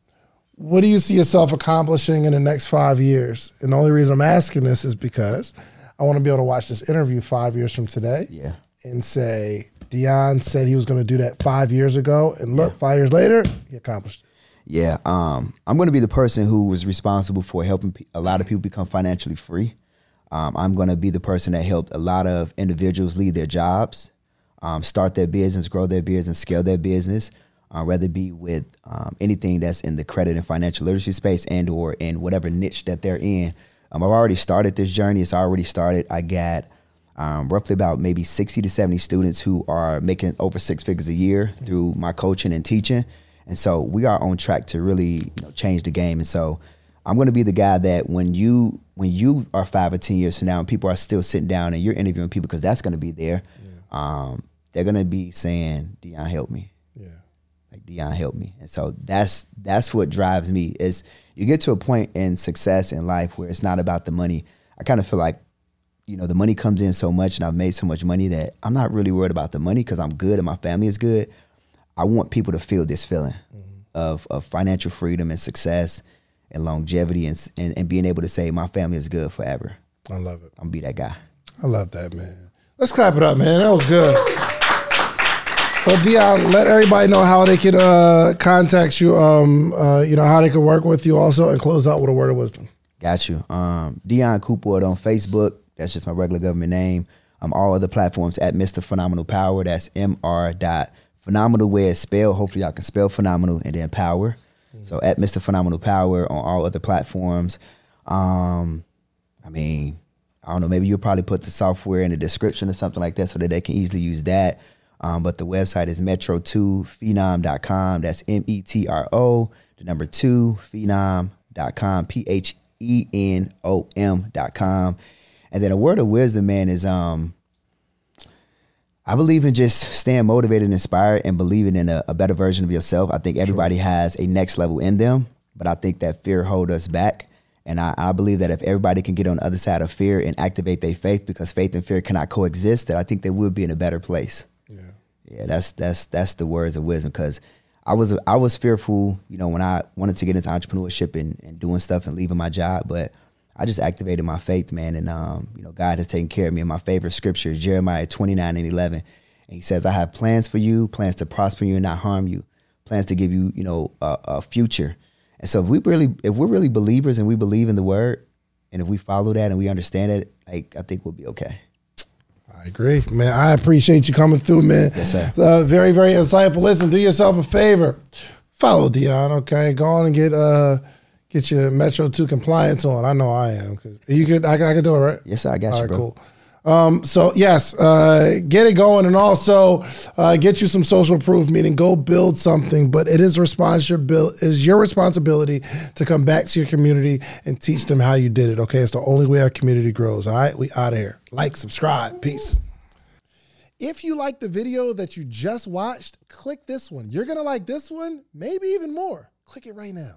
What do you see yourself accomplishing in the next five years? And the only reason I'm asking this is because I want to be able to watch this interview five years from today Yeah. and say, Dion said he was going to do that five years ago. And look, five years later, he accomplished it. Yeah, um, I'm going to be the person who was responsible for helping pe- a lot of people become financially free. Um, I'm going to be the person that helped a lot of individuals leave their jobs, um, start their business, grow their business, and scale their business, uh, whether be with um, anything that's in the credit and financial literacy space and or in whatever niche that they're in. Um, I've already started this journey. It's already started. I got um, roughly about maybe 60 to 70 students who are making over six figures a year through my coaching and teaching. And so we are on track to really you know, change the game. And so I'm going to be the guy that when you when you are five or ten years from now, and people are still sitting down and you're interviewing people because that's going to be there, um, they're going to be saying, "Dion, help me." Yeah. like Dion help me. And so that's that's what drives me is you get to a point in success in life where it's not about the money. I kind of feel like, you know, the money comes in so much and I've made so much money that I'm not really worried about the money because I'm good and my family is good. I want people to feel this feeling of, of financial freedom and success and longevity and, and and being able to say my family is good forever. I love it. I'm gonna be that guy. I love that, man. Let's clap it up, man. That was good. Well, Dion, let everybody know how they could uh, contact you. Um, uh, you know how they could work with you, also, and close out with a word of wisdom. Got you. Um, Dion Coopwood on Facebook. That's just my regular government name. Um, all other platforms at Mr. Phenomenal Power. That's Mr. Dot Phenomenal way it's spelled. Hopefully, y'all can spell phenomenal and then power. So at Mr. Phenomenal Power on all other platforms. Um, I mean, I don't know. Maybe you'll probably put the software in the description or something like that so that they can easily use that. Um, but the website is metro2phenom.com. That's M E T R O, the number two, phenom.com, P H E N O M.com. And then a word of wisdom, man, is um, I believe in just staying motivated and inspired and believing in a, a better version of yourself. I think everybody has a next level in them, but I think that fear hold us back. And I, I believe that if everybody can get on the other side of fear and activate their faith, because faith and fear cannot coexist, that I think they would be in a better place. Yeah. Yeah, that's that's that's the words of wisdom. Because I was I was fearful, you know, when I wanted to get into entrepreneurship and, and doing stuff and leaving my job, but I just activated my faith, man, and um, you know, God has taken care of me. And my favorite scripture is Jeremiah twenty nine and eleven, and He says, "I have plans for you, plans to prosper you and not harm you, plans to give you, you know, a, a future." And so, if we really, if we're really believers and we believe in the word, and if we follow that and we understand it, like I think we'll be okay. I agree, man. I appreciate you coming through, man. Yes, sir. Uh, very, very insightful. Listen, do yourself a favor. Follow Dion, okay? Go on and get uh get your Metro Two compliance on. I know I am because you could. I, I could do it, right? Yes. I got All you, right, bro. cool. Um, so yes, uh, get it going, and also uh, get you some social proof. Meaning, go build something. But it is responsibility is your responsibility to come back to your community and teach them how you did it. Okay, it's the only way our community grows. All right, we out of here. Like, subscribe, peace. If you like the video that you just watched, click this one. You're going to like this one, maybe even more. Click it right now.